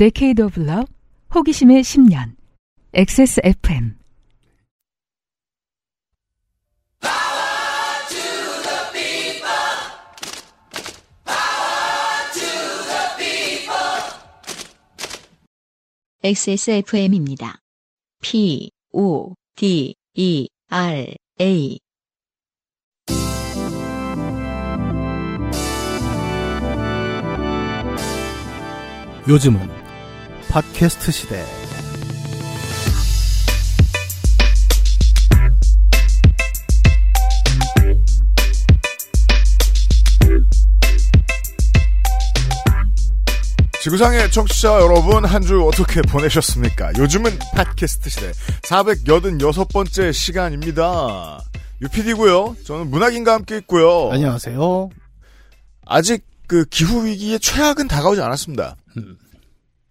Decade of Love, 호기심의 10년, XSFM. XSFM입니다. P, O, D, E, R, A. 요즘은 팟캐스트 시대. 지구상의 청취자 여러분 한 주 어떻게 보내셨습니까? 요즘은 팟캐스트 시대 486번째 시간입니다. 유피디고요. 저는 문학인과 함께 있고요. 안녕하세요. 아직 그 기후 위기의 최악은 다가오지 않았습니다. 음.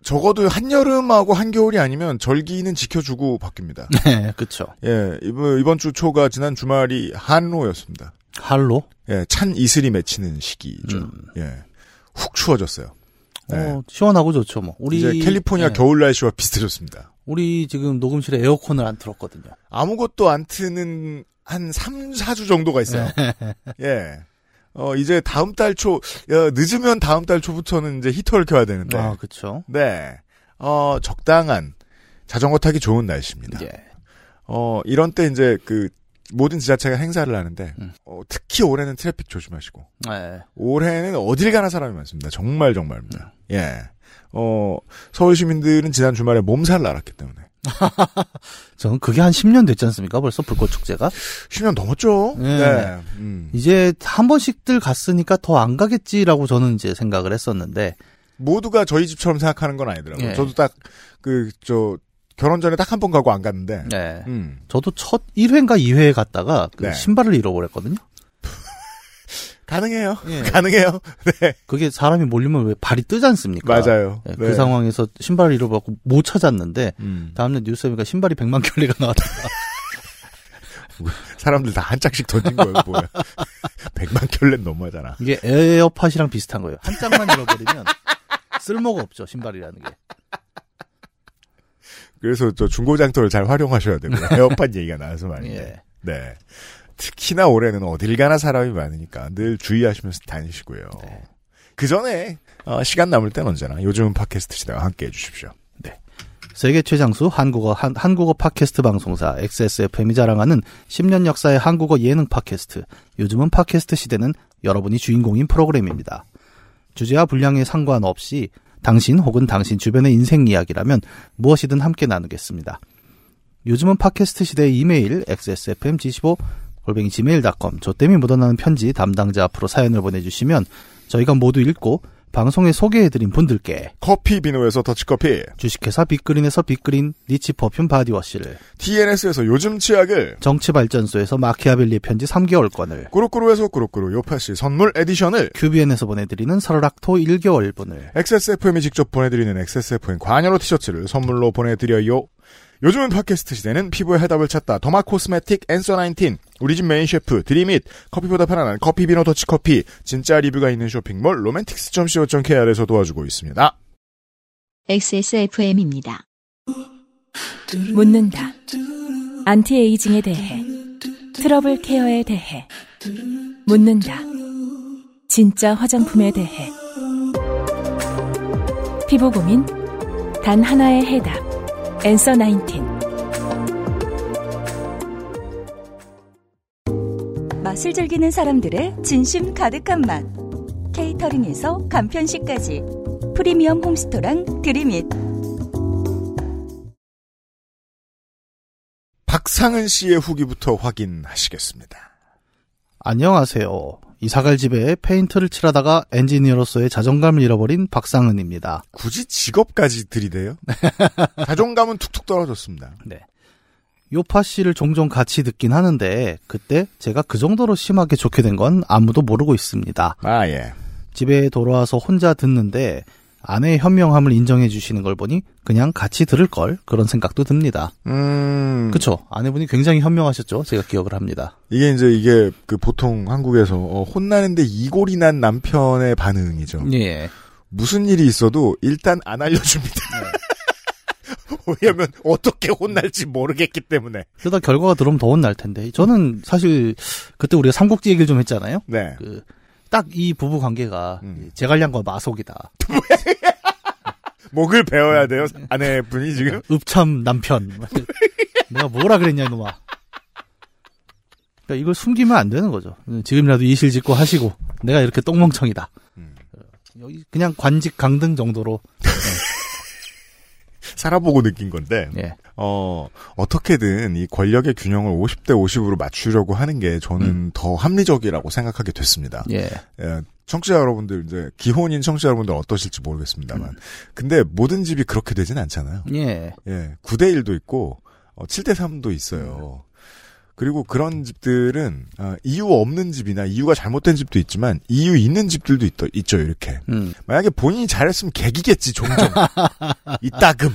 적어도 한여름하고 한겨울이 아니면 절기는 지켜주고 바뀝니다. 네, 그쵸. 예, 이번, 이번 주 초가 지난 주말이 한로였습니다. 할로? 예, 찬 이슬이 맺히는 시기죠. 음. 예. 훅 추워졌어요. 네. 어, 시원하고 좋죠, 뭐. 우리. 이제 캘리포니아 네. 겨울 날씨와 비슷해졌습니다. 우리 지금 녹음실에 에어컨을 안 틀었거든요. 아무것도 안 트는 한 3, 4주 정도가 있어요. 예. 어, 이제 다음 달 초, 어, 늦으면 다음 달 초부터는 이제 히터를 켜야 되는데. 아, 그쵸. 네. 어, 적당한 자전거 타기 좋은 날씨입니다. 예. 어, 이런 때 이제 그 모든 지자체가 행사를 하는데 음. 어, 특히 올해는 트래픽 조심하시고 네. 올해는 어딜 가나 사람이 많습니다. 정말 음. 정말입니다. 예. 어, 서울 시민들은 지난 주말에 몸살을 앓았기 때문에 저는 그게 한 10년 됐지 않습니까? 벌써 불꽃 축제가? 10년 넘었죠. 네. 네. 음. 이제 한 번씩들 갔으니까 더 안 가겠지라고 저는 이제 생각을 했었는데, 모두가 저희 집처럼 생각하는 건 아니더라고요. 예. 저도 딱 그 저 결혼 전에 딱 한 번 가고 안 갔는데. 네. 음. 저도 첫 1회인가 2회 갔다가 그 네. 신발을 잃어버렸거든요. 가능해요. 예. 가능해요. 네. 그게 사람이 몰리면 왜 발이 뜨지 않습니까? 맞아요. 예, 네. 그 상황에서 신발을 잃어버렸고 못 찾았는데 음. 다음날 뉴스에 보니까 신발이 100만 켤레가 나왔다. 사람들 다 한 짝씩 던진 거예요, 뭐야. 100만 켤레는 너무하잖아. 이게 에어팟이랑 비슷한 거예요. 한 짝만 잃어버리면 쓸모가 없죠 신발이라는 게. 그래서 저 중고장터를 잘 활용하셔야 되고요. 에어팟 얘기가 나와서 말인데. 예. 네. 특히나 올해는 어딜 가나 사람이 많으니까 늘 주의하시면서 다니시고요. 네. 그 전에 어, 시간 남을 땐 언제나 요즘은 팟캐스트 시대와 함께 해주십시오. 세계 최장수 한국어 한, 한국어 팟캐스트 방송사 XSFM이 자랑하는 10년 역사의 한국어 예능 팟캐스트. 요즘은 팟캐스트 시대는 여러분이 주인공인 프로그램입니다. 주제와 분량에 상관없이 당신 혹은 당신 주변의 인생 이야기라면 무엇이든 함께 나누겠습니다. 요즘은 팟캐스트 시대의 이메일 xsfm75 골뱅이 gmail.com 조땜이 묻어나는 편지 담당자 앞으로 사연을 보내주시면 저희가 모두 읽고 방송에 소개해드린 분들께 커피 비누에서 더치커피, 주식회사 빅그린에서 빅그린 niche perfume body wash를 TNS에서 요즘 치약을, 정치발전소에서 마키아벨리 편지 3개월권을 꾸루꾸루에서 꾸루꾸루 요파시 선물 edition을, 큐비엔에서 보내드리는 설락토 1개월분을 XSFM이 직접 보내드리는 XSFM 관여로 티셔츠를 선물로 보내드려요. 요즘은 팟캐스트 시대는 피부의 해답을 찾다 derma cosmetic Answer 19 우리 집 main chef 드림잇 커피보다 편안한 커피 비노 더치 커피 진짜 리뷰가 있는 쇼핑몰 로맨틱스.co.kr에서 도와주고 있습니다. XSFM입니다. 묻는다. anti-aging에 대해. trouble care에 대해. 묻는다. 진짜 화장품에 대해. 피부 고민? 단 하나의 해답. Answer 19. 맛을 즐기는 사람들의 진심 가득한 맛. 케이터링에서 간편식까지. 프리미엄 홈스토랑 드림잇. 박상은 씨의 후기부터 확인하시겠습니다. 안녕하세요. 이사갈 집에 페인트를 칠하다가 엔지니어로서의 자존감을 잃어버린 박상은입니다. 굳이 직업까지 들이대요? 자존감은 툭툭 떨어졌습니다. 네. 요파 씨를 종종 같이 듣긴 하는데 그때 제가 그 정도로 심하게 좋게 된 건 아무도 모르고 있습니다. 아, 예. 집에 돌아와서 혼자 듣는데 아내의 현명함을 인정해 주시는 걸 보니 그냥 같이 들을 걸 그런 생각도 듭니다. 음. 그쵸? 아내분이 굉장히 현명하셨죠? 제가 기억을 합니다. 이게 이제 이게 그 보통 한국에서 어, 혼나는데 이골이 난 남편의 반응이죠. 예. 무슨 일이 있어도 일단 안 알려줍니다. 왜냐면 어떻게 혼날지 모르겠기 때문에. 그러다 결과가 들어오면 더 혼날 텐데. 저는 사실 그때 우리가 삼국지 얘기를 좀 했잖아요. 네. 그 딱 이 부부 관계가 음. 제갈량과 마속이다. 목을 베어야 돼요, 아내분이 지금? 읍참 남편. 내가 뭐라 그랬냐 이놈아. 그러니까 이걸 숨기면 안 되는 거죠. 지금이라도 이실 짓고 하시고 내가 이렇게 똥멍청이다. 음. 여기 그냥 관직 강등 정도로 살아보고 느낀 건데, 예. 어, 어떻게든 이 권력의 균형을 50대 50으로 맞추려고 하는 게 저는 더 합리적이라고 생각하게 됐습니다. 예. 예, 청취자 여러분들, 이제, 기혼인 청취자 여러분들 어떠실지 모르겠습니다만. 근데 모든 집이 그렇게 되진 않잖아요. 예. 예, 9대 1도 있고, 어, 7대 3도 있어요. 그리고 그런 집들은, 어, 이유 없는 집이나 이유가 잘못된 집도 있지만, 이유 있는 집들도 있, 있죠, 이렇게. 음. 만약에 본인이 잘했으면 개기겠지, 종종. 이따금.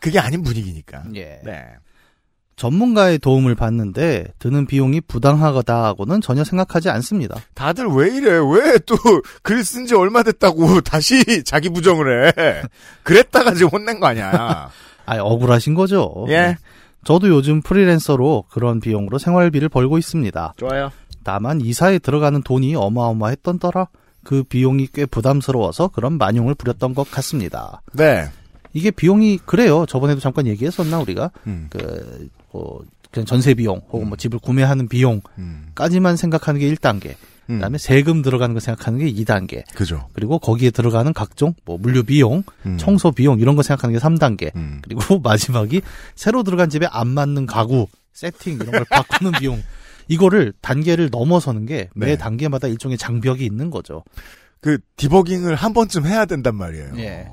그게 아닌 분위기니까. 예. 네. 전문가의 도움을 받는데 드는 비용이 부당하다고는 전혀 생각하지 않습니다. 다들 왜 이래? 왜 또 글 쓴 지 얼마 됐다고 다시 자기 부정을 해? 그랬다가 지금 혼낸 거 아니야? 아, 억울하신 거죠. 예. 저도 요즘 프리랜서로 그런 비용으로 생활비를 벌고 있습니다. 좋아요. 다만 이사에 들어가는 돈이 어마어마했던 더라 그 비용이 꽤 부담스러워서 그런 만용을 부렸던 것 같습니다. 네. 이게 비용이 그래요. 저번에도 잠깐 얘기했었나 우리가 음, 그 어, 그냥 전세 비용 혹은 뭐 집을 구매하는 비용까지만 음, 생각하는 게 1단계. 음. 그다음에 세금 들어가는 거 생각하는 게 2단계. 그죠. 그리고 거기에 들어가는 각종 뭐 물류 비용, 음. 청소 비용 이런 거 생각하는 게 3단계. 음. 그리고 마지막이 새로 들어간 집에 안 맞는 가구, 세팅 이런 걸 바꾸는 비용. 이거를 단계를 넘어서는 게매 네. 단계마다 일종의 장벽이 있는 거죠. 그 디버깅을 한 번쯤 해야 된단 말이에요. 예.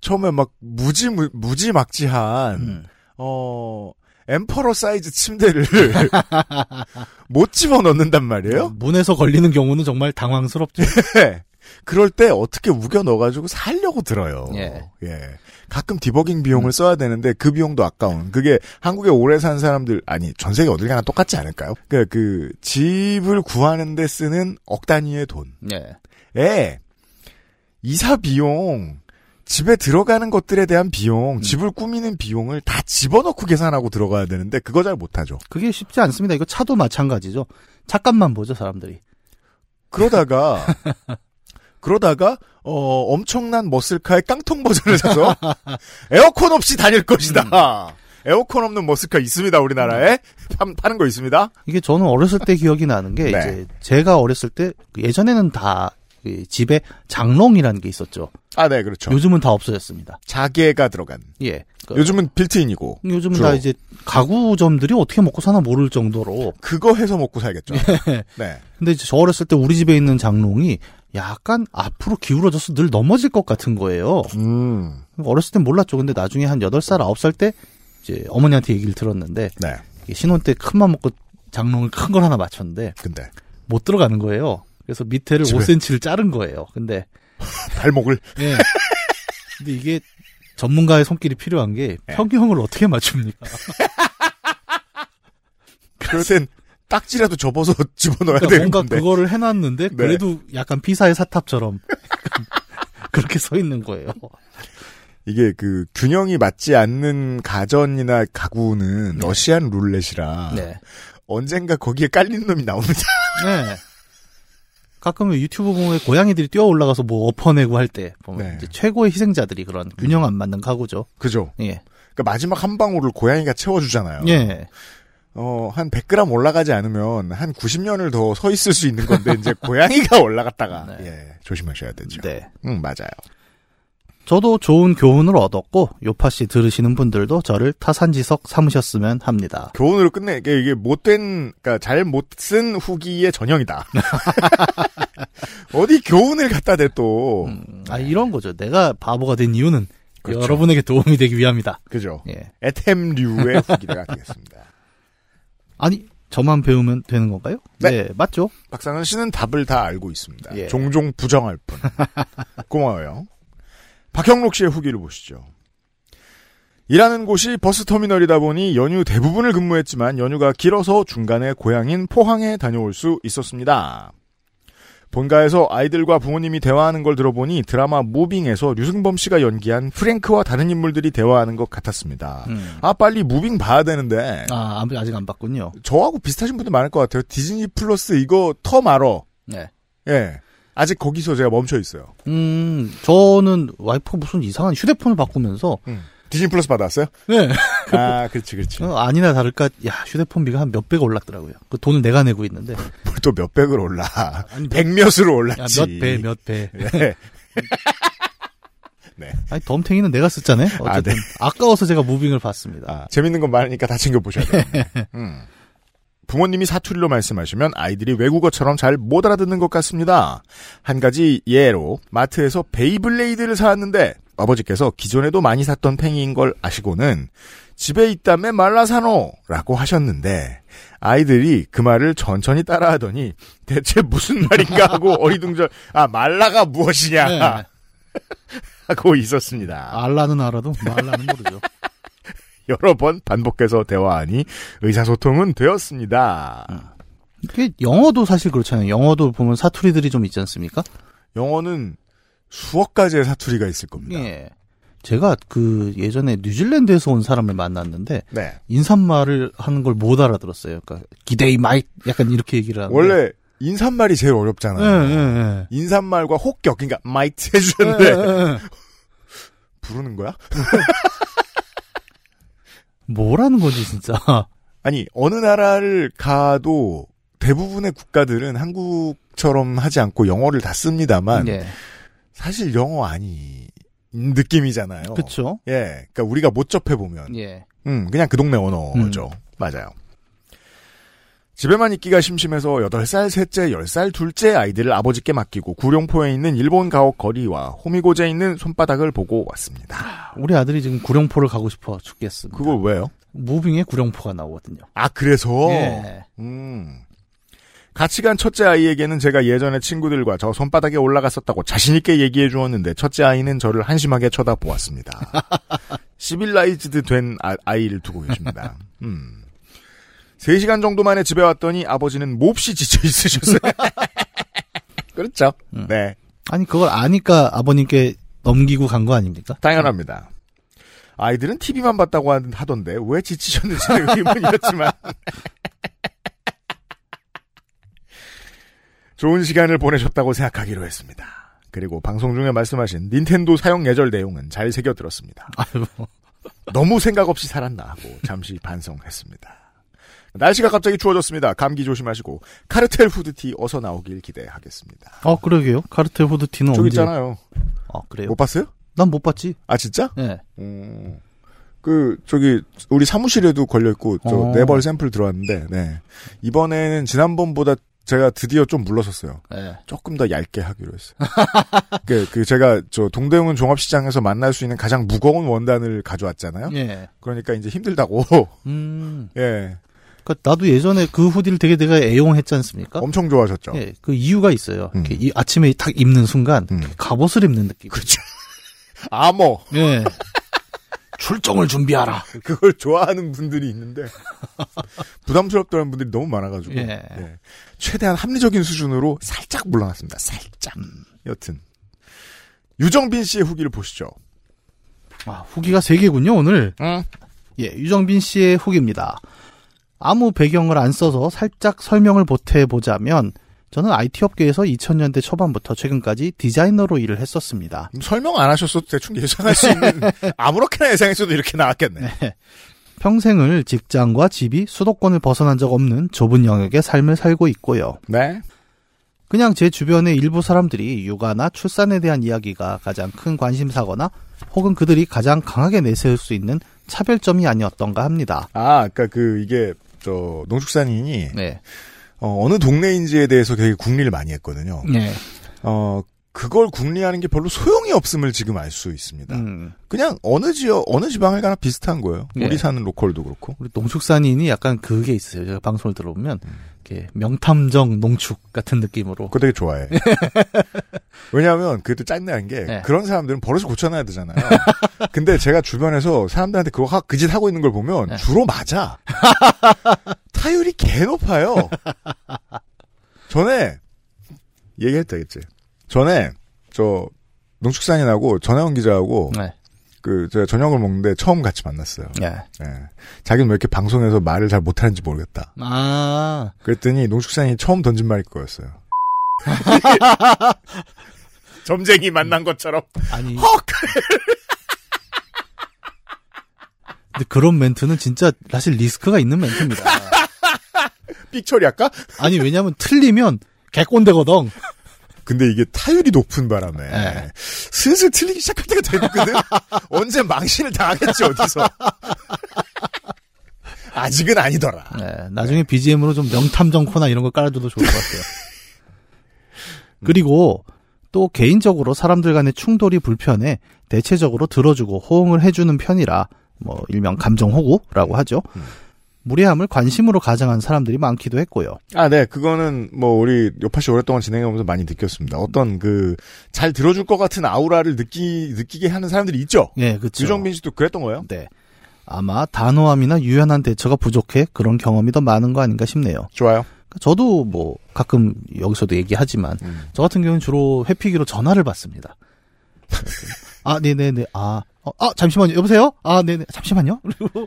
처음에 막 무지 무- 무지막지한 음. 어 엠퍼러 사이즈 침대를 못 집어 넣는단 말이에요. 문에서 걸리는 경우는 정말 당황스럽죠. 네. 그럴 때 어떻게 우겨 넣어가지고 살려고 들어요. 예. 가끔 디버깅 비용을 써야 되는데 그 비용도 아까운. 그게 한국에 오래 산 사람들 아니 전 세계 어딜 가나 똑같지 않을까요? 그러니까 그 집을 구하는데 쓰는 억 단위의 돈. 예. 에 이사 비용, 집에 들어가는 것들에 대한 비용, 집을 꾸미는 비용을 다 집어넣고 계산하고 들어가야 되는데 그거 잘 못하죠. 그게 쉽지 않습니다. 이거 차도 마찬가지죠. 차값만 보죠, 사람들이. 그러다가 그러다가 어 엄청난 머슬카의 깡통 버전을 사서 에어컨 없이 다닐 것이다. 에어컨 없는 머슬카 있습니다 우리나라에 파, 파는 거 있습니다. 이게 저는 어렸을 때 기억이 나는 게 네. 이제 제가 어렸을 때 예전에는 다 그 집에 장롱이라는 게 있었죠. 아 네 그렇죠. 요즘은 다 없어졌습니다. 자개가 들어간. 예. 그 요즘은 빌트인이고 요즘은 주로. 다 이제 가구점들이 어떻게 먹고 사나 모를 정도로. 그거 해서 먹고 살겠죠. 네. 근데 이제 저 어렸을 때 우리 집에 있는 장롱이 약간 앞으로 기울어져서 늘 넘어질 것 같은 거예요. 음. 어렸을 땐 몰랐죠. 근데 나중에 한 8살, 9살 때 이제 어머니한테 얘기를 들었는데 네. 신혼 때 큰맘 먹고 장롱을 큰 걸 하나 맞췄는데 근데 못 들어가는 거예요. 그래서 밑에를 집에? 5cm를 자른 거예요. 근데 발목을 예. 근데 이게 전문가의 손길이 필요한 게 예. 평형을 어떻게 맞춥니까? 그럴 땐 딱지라도 접어서 집어넣어야 그러니까 되는 뭔가 건데. 그거를 해놨는데 네. 그래도 약간 피사의 사탑처럼 그렇게 서 있는 거예요. 이게 그 균형이 맞지 않는 가전이나 가구는 네. 러시안 룰렛이라 네. 언젠가 거기에 깔린 놈이 나옵니다. 네. 가끔은 유튜브 보면 고양이들이 뛰어 올라가서 뭐 엎어내고 할 때 보면 네. 최고의 희생자들이 그런 균형 안 맞는 가구죠. 그죠? 예. 그러니까 마지막 한 방울을 고양이가 채워주잖아요. 예. 어, 한 100g 올라가지 않으면 한 90년을 더 서 있을 수 있는 건데 이제 고양이가 올라갔다가 네. 예, 조심하셔야 되죠. 네. 응, 맞아요. 저도 좋은 교훈을 얻었고 요파 씨 들으시는 분들도 저를 타산지석 삼으셨으면 합니다. 교훈으로 끝내 이게, 이게 못된 그러니까 잘 못 쓴 후기의 전형이다. 어디 교훈을 갖다 대 또. 아 이런 거죠. 내가 바보가 된 이유는 그렇죠. 여러분에게 도움이 되기 위함이다. 그죠? 예. 에템류의 후기가 되겠습니다. 아니 저만 배우면 되는 건가요? 네. 맞죠. 박상은 씨는 답을 다 알고 있습니다. 예. 종종 부정할 뿐. 고마워요. 박형록 씨의 후기를 보시죠. 일하는 곳이 버스터미널이다 보니 연휴 대부분을 근무했지만 연휴가 길어서 중간에 고향인 포항에 다녀올 수 있었습니다. 본가에서 아이들과 부모님이 대화하는 걸 들어보니 드라마 무빙에서 류승범 씨가 연기한 프랭크와 다른 인물들이 대화하는 것 같았습니다. 음. 아 빨리 무빙 봐야 되는데 아, 아, 아직 안 봤군요. 저하고 비슷하신 분들 많을 것 같아요. 디즈니 플러스 이거 터 말어. 네. 예. 아직 거기서 제가 멈춰 있어요. 음, 저는 와이프가 무슨 이상한 휴대폰을 바꾸면서, 디즈니 플러스 받았어요? 네. 아, 그렇지, 그렇지. 어, 아니나 다를까, 야, 휴대폰비가 한 몇배가 올랐더라고요. 그 돈을 내가 내고 있는데. 뭘 또 몇백을 올라. 아니, 몇- 백몇으로 야, 올랐지. 몇 배, 몇 배. 네. 아니, 덤탱이는 내가 썼잖아요. 어쨌든. 아, 네. 아까워서 제가 무빙을 봤습니다. 아, 재밌는 건 많으니까 다 챙겨보셔야 돼요. 음. 부모님이 사투리로 말씀하시면 아이들이 외국어처럼 잘 못 알아듣는 것 같습니다. 한 가지 예로 마트에서 베이블레이드를 사왔는데 아버지께서 기존에도 많이 샀던 팽이인 걸 아시고는 집에 있다며 말라사노 라고 하셨는데 아이들이 그 말을 천천히 따라하더니 대체 무슨 말인가 하고 어리둥절 아 말라가 무엇이냐 네. 하고 있었습니다. 알라는 알아도 말라는 모르죠. 여러 번 반복해서 대화하니 의사소통은 되었습니다. 이게 영어도 사실 그렇잖아요. 영어도 보면 사투리들이 좀 있지 않습니까? 영어는 수억 가지의 사투리가 있을 겁니다. 예. 제가 그 예전에 뉴질랜드에서 온 사람을 만났는데 네. 인사말을 하는 걸 못 알아들었어요. 그러니까 G'day mate 약간 이렇게 얘기를 하는데 원래 인사말이 제일 예, 어렵잖아요. 예, 예. 인사말과 호격, 그러니까 mate 예, 해주는데 예, 예. 부르는 거야? 뭐라는 거지 진짜. 아니 어느 나라를 가도 대부분의 국가들은 한국처럼 하지 않고 영어를 다 씁니다만 예. 사실 영어 아니 느낌이잖아요. 그렇죠. 예, 그러니까 우리가 못 접해 보면 예. 음, 그냥 그 동네 언어죠. 맞아요. 집에만 있기가 심심해서 8살 셋째, 10살 둘째 아이들을 아버지께 맡기고 구룡포에 있는 일본 가옥 거리와 호미곶에 있는 손바닥을 보고 왔습니다. 우리 아들이 지금 구룡포를 가고 싶어 죽겠습니다. 그걸 왜요? 무빙에 구룡포가 나오거든요. 아, 그래서? 예. 음. 같이 간 첫째 아이에게는 제가 예전에 친구들과 저 손바닥에 올라갔었다고 자신있게 얘기해 주었는데 첫째 아이는 저를 한심하게 쳐다보았습니다. civilized 된 아, 아이를 두고 계십니다. 음. 3시간 정도 만에 집에 왔더니 아버지는 몹시 지쳐 있으셨어요. 그렇죠. 음. 네. 아니 그걸 아니까 아버님께 넘기고 간 거 아닙니까? 당연합니다. 아이들은 TV만 봤다고 하- 하던데 왜 지치셨는지는 의문이었지만 좋은 시간을 보내셨다고 생각하기로 했습니다. 그리고 방송 중에 말씀하신 닌텐도 사용 예절 내용은 잘 새겨 들었습니다. 아이고. 너무 생각 없이 살았나 하고 잠시 반성했습니다. 날씨가 갑자기 추워졌습니다. 감기 조심하시고 카르텔 후드티 어서 나오길 기대하겠습니다. 어 그러게요. 카르텔 후드티는 저기 언제? 있잖아요. 아 그래요? 못 봤어요? 난 못 봤지. 아 진짜? 예. 음, 그 저기 우리 사무실에도 걸려 있고 저 어. 네벌 샘플 들어왔는데 네. 이번에는 지난번보다 제가 드디어 좀 물러섰어요. 예. 조금 더 얇게 하기로 했어요. 그, 그 제가 저 동대문 종합시장에서 만날 수 있는 가장 무거운 원단을 가져왔잖아요. 예. 그러니까 이제 힘들다고. 음. 예, 그 나도 예전에 그 후디를 되게 내가 애용했지 않습니까? 엄청 좋아하셨죠. 예. 그 이유가 있어요. 음. 이 아침에 딱 입는 순간 음. 갑옷을 입는 느낌. 그렇죠. 아머 예. 출정을 준비하라. 그걸 좋아하는 분들이 있는데 부담스럽다는 분들이 너무 많아가지고 예. 예. 최대한 합리적인 수준으로 살짝 물러났습니다. 살짝. 여튼 유정빈 씨의 후기를 보시죠. 아, 후기가 세 개군요, 오늘. 응. 예, 유정빈 씨의 후기입니다. 아무 배경을 안 써서 살짝 설명을 보태보자면, 저는 IT 업계에서 2000년대 초반부터 최근까지 디자이너로 일을 했었습니다. 설명 안 하셨어도 대충 예상할 수 있는 아무렇게나 예상했어도 이렇게 나왔겠네. 평생을 직장과 집이 수도권을 벗어난 적 없는 좁은 영역의 삶을 살고 있고요. 네. 그냥 제 주변의 일부 사람들이 육아나 출산에 대한 이야기가 가장 큰 관심사거나 혹은 그들이 가장 강하게 내세울 수 있는 차별점이 아니었던가 합니다. 아, 아까 그 이게 저 농축산인이 네. 어, 느 동네인지에 대해서 되게 궁리를 많이 했거든요. 네. 어 그걸 궁리하는 게 별로 소용이 없음을 지금 알 수 있습니다. 음. 그냥 어느 지역 어느 지방을 가나 비슷한 거예요. 네. 우리 사는 로컬도 그렇고. 우리 농축산인이 약간 그게 있어요. 제가 방송을 들어보면 이렇게 명탐정 농축 같은 느낌으로. 그거 되게 좋아해. 왜냐하면 그것도 짠나는 게 네. 그런 사람들은 버릇을 고쳐놔야 되잖아요. 근데 제가 주변에서 사람들한테 그거 그짓 하고 있는 걸 보면 네. 주로 맞아. 타율이 개 높아요. 전에 얘기했다, 했지. 전에, 저, 농축산인하고 전혜원 기자하고, 네. 그, 제가 저녁을 먹는데 처음 같이 만났어요. 예. 예. 자기는 왜 이렇게 방송에서 말을 잘 못하는지 모르겠다. 아, 그랬더니 농축산이 처음 던진 말이 그거였어요. 점쟁이 만난 것처럼. 아니. 헉! 근데 그런 멘트는 진짜 사실 리스크가 있는 멘트입니다. 삑 처리 할까? 아니, 왜냐면 틀리면 개꼰대거든. 근데 이게 타율이 높은 바람에 네. 슬슬 틀리기 시작할 때가 되거든. 언제 망신을 당하겠지 어디서. 아직은 아니더라. 네, 나중에 BGM으로 좀 명탐정 코나 이런 거 깔아줘도 좋을 것 같아요. 그리고 또 개인적으로 사람들 간의 충돌이 불편해 대체적으로 들어주고 호응을 해주는 편이라 뭐 일명 감정 호구라고 하죠. 음. 무례함을 관심으로 가장한 사람들이 많기도 했고요. 아, 네. 그거는 뭐 우리 요파시 오랫동안 진행해오면서 많이 느꼈습니다. 어떤 그 잘 들어줄 것 같은 아우라를 느끼 느끼게 하는 사람들이 있죠. 예, 그렇죠. 유정빈 씨도 그랬던 거예요. 네. 아마 단호함이나 유연한 대처가 부족해 그런 경험이 더 많은 거 아닌가 싶네요. 좋아요. 저도 뭐 가끔 여기서도 얘기하지만 음. 저 같은 경우는 주로 회피기로 전화를 받습니다. 아, 네네네. 아, 어, 아, 잠시만요. 여보세요? 아, 네네. 잠시만요. 그리고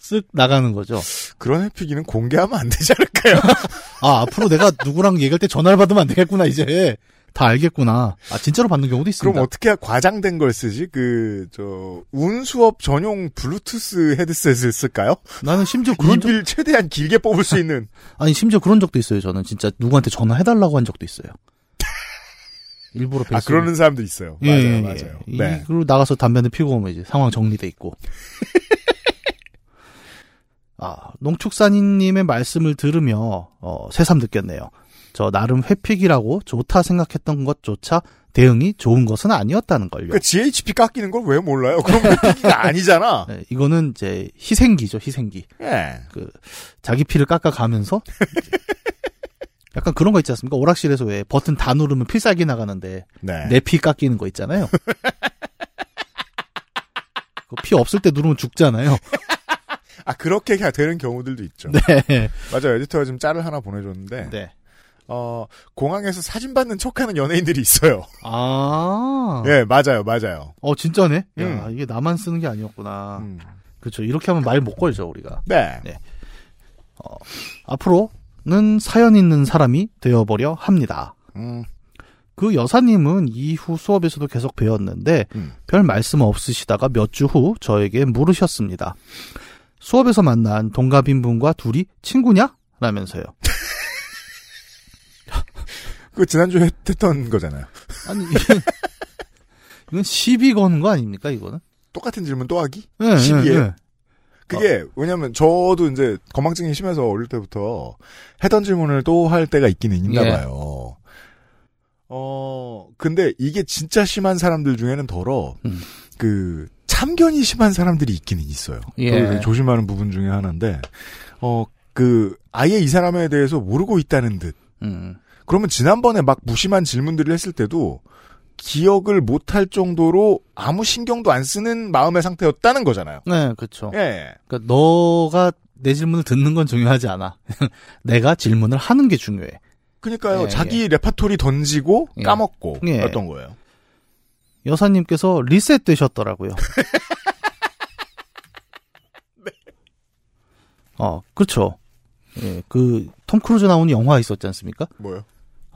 쓱 나가는 거죠. 그런 해피기는 공개하면 안 되지 않을까요? 아, 앞으로 내가 누구랑 얘기할 때 전화를 받으면 안 되겠구나, 이제. 다 알겠구나. 아, 진짜로 받는 경우도 있습니다. 그럼 어떻게 과장된 걸 쓰지? 그, 저, 운수업 전용 블루투스 헤드셋을 쓸까요? 나는 심지어 그런 적, 입을 최대한 길게 뽑을 수 있는. 아니, 심지어 그런 적도 있어요. 저는 진짜 누구한테 전화해달라고 한 적도 있어요. 일부러 아, 그러는 사람도 있어요. 예, 맞아요, 예, 맞아요. 예. 네. 이- 그리고 나가서 담배는 피고 오면 이제 상황 정리돼 있고. 아, 농축산인님의 말씀을 들으며, 어, 새삼 느꼈네요. 저 나름 회픽이라고 좋다 생각했던 것조차 대응이 좋은 것은 아니었다는 걸요. 그 GHP 깎이는 걸 왜 몰라요? 그럼 회피기가 아니잖아. 네, 이거는 이제 희생기죠, 희생기. 예. 그, 자기 피를 깎아가면서, 약간 그런 거 있지 않습니까? 오락실에서 왜 버튼 다 누르면 필살기 나가는데, 네. 내피 깎이는 거 있잖아요. 그피 없을 때 누르면 죽잖아요. 아, 그렇게 되는 경우들도 있죠. 네. 맞아요. 에디터가 지금 짤을 하나 보내줬는데, 네. 어, 공항에서 사진 받는 척 하는 연예인들이 있어요. 아. 예, 맞아요, 맞아요. 어, 진짜네? 야, 음. 이게 나만 쓰는 게 아니었구나. 음. 그렇죠. 이렇게 하면 말 못 걸죠, 우리가. 네. 앞으로는 사연 있는 사람이 되어버려 합니다. 음, 그 여사님은 이후 수업에서도 계속 배웠는데 음. 별 말씀 없으시다가 몇 주 후 저에게 물으셨습니다. 수업에서 만난 동갑인 분과 둘이 친구냐? 라면서요. 그 지난주에 했던 거잖아요. 아니, 이건, 이건 시비 거는 거 아닙니까, 이거는? 똑같은 질문 또 하기? 예, 시비예요? 예, 예. 그게 왜냐면 저도 이제 건망증이 심해서 어릴 때부터 했던 질문을 또 할 때가 있기는 있나 예. 봐요. 어 근데 이게 진짜 심한 사람들 중에는 덜어 음. 그 참견이 심한 사람들이 있기는 있어요. 예. 조심하는 부분 중에 하나인데 어 그 아예 이 사람에 대해서 모르고 있다는 듯. 음. 그러면 지난번에 막 무심한 질문들을 했을 때도 기억을 못할 정도로 아무 신경도 안 쓰는 마음의 상태였다는 거잖아요. 네, 그렇죠. 예. 그러니까 너가 내 질문을 듣는 건 중요하지 않아. 내가 질문을 하는 게 중요해. 그니까요. 예, 자기 레파토리 던지고 예. 까먹고 예. 였던 거예요. 여사님께서 리셋 되셨더라고요. 어, 그렇죠. 예, 그, 톰 크루즈 나오는 영화 있었지 않습니까? 뭐요?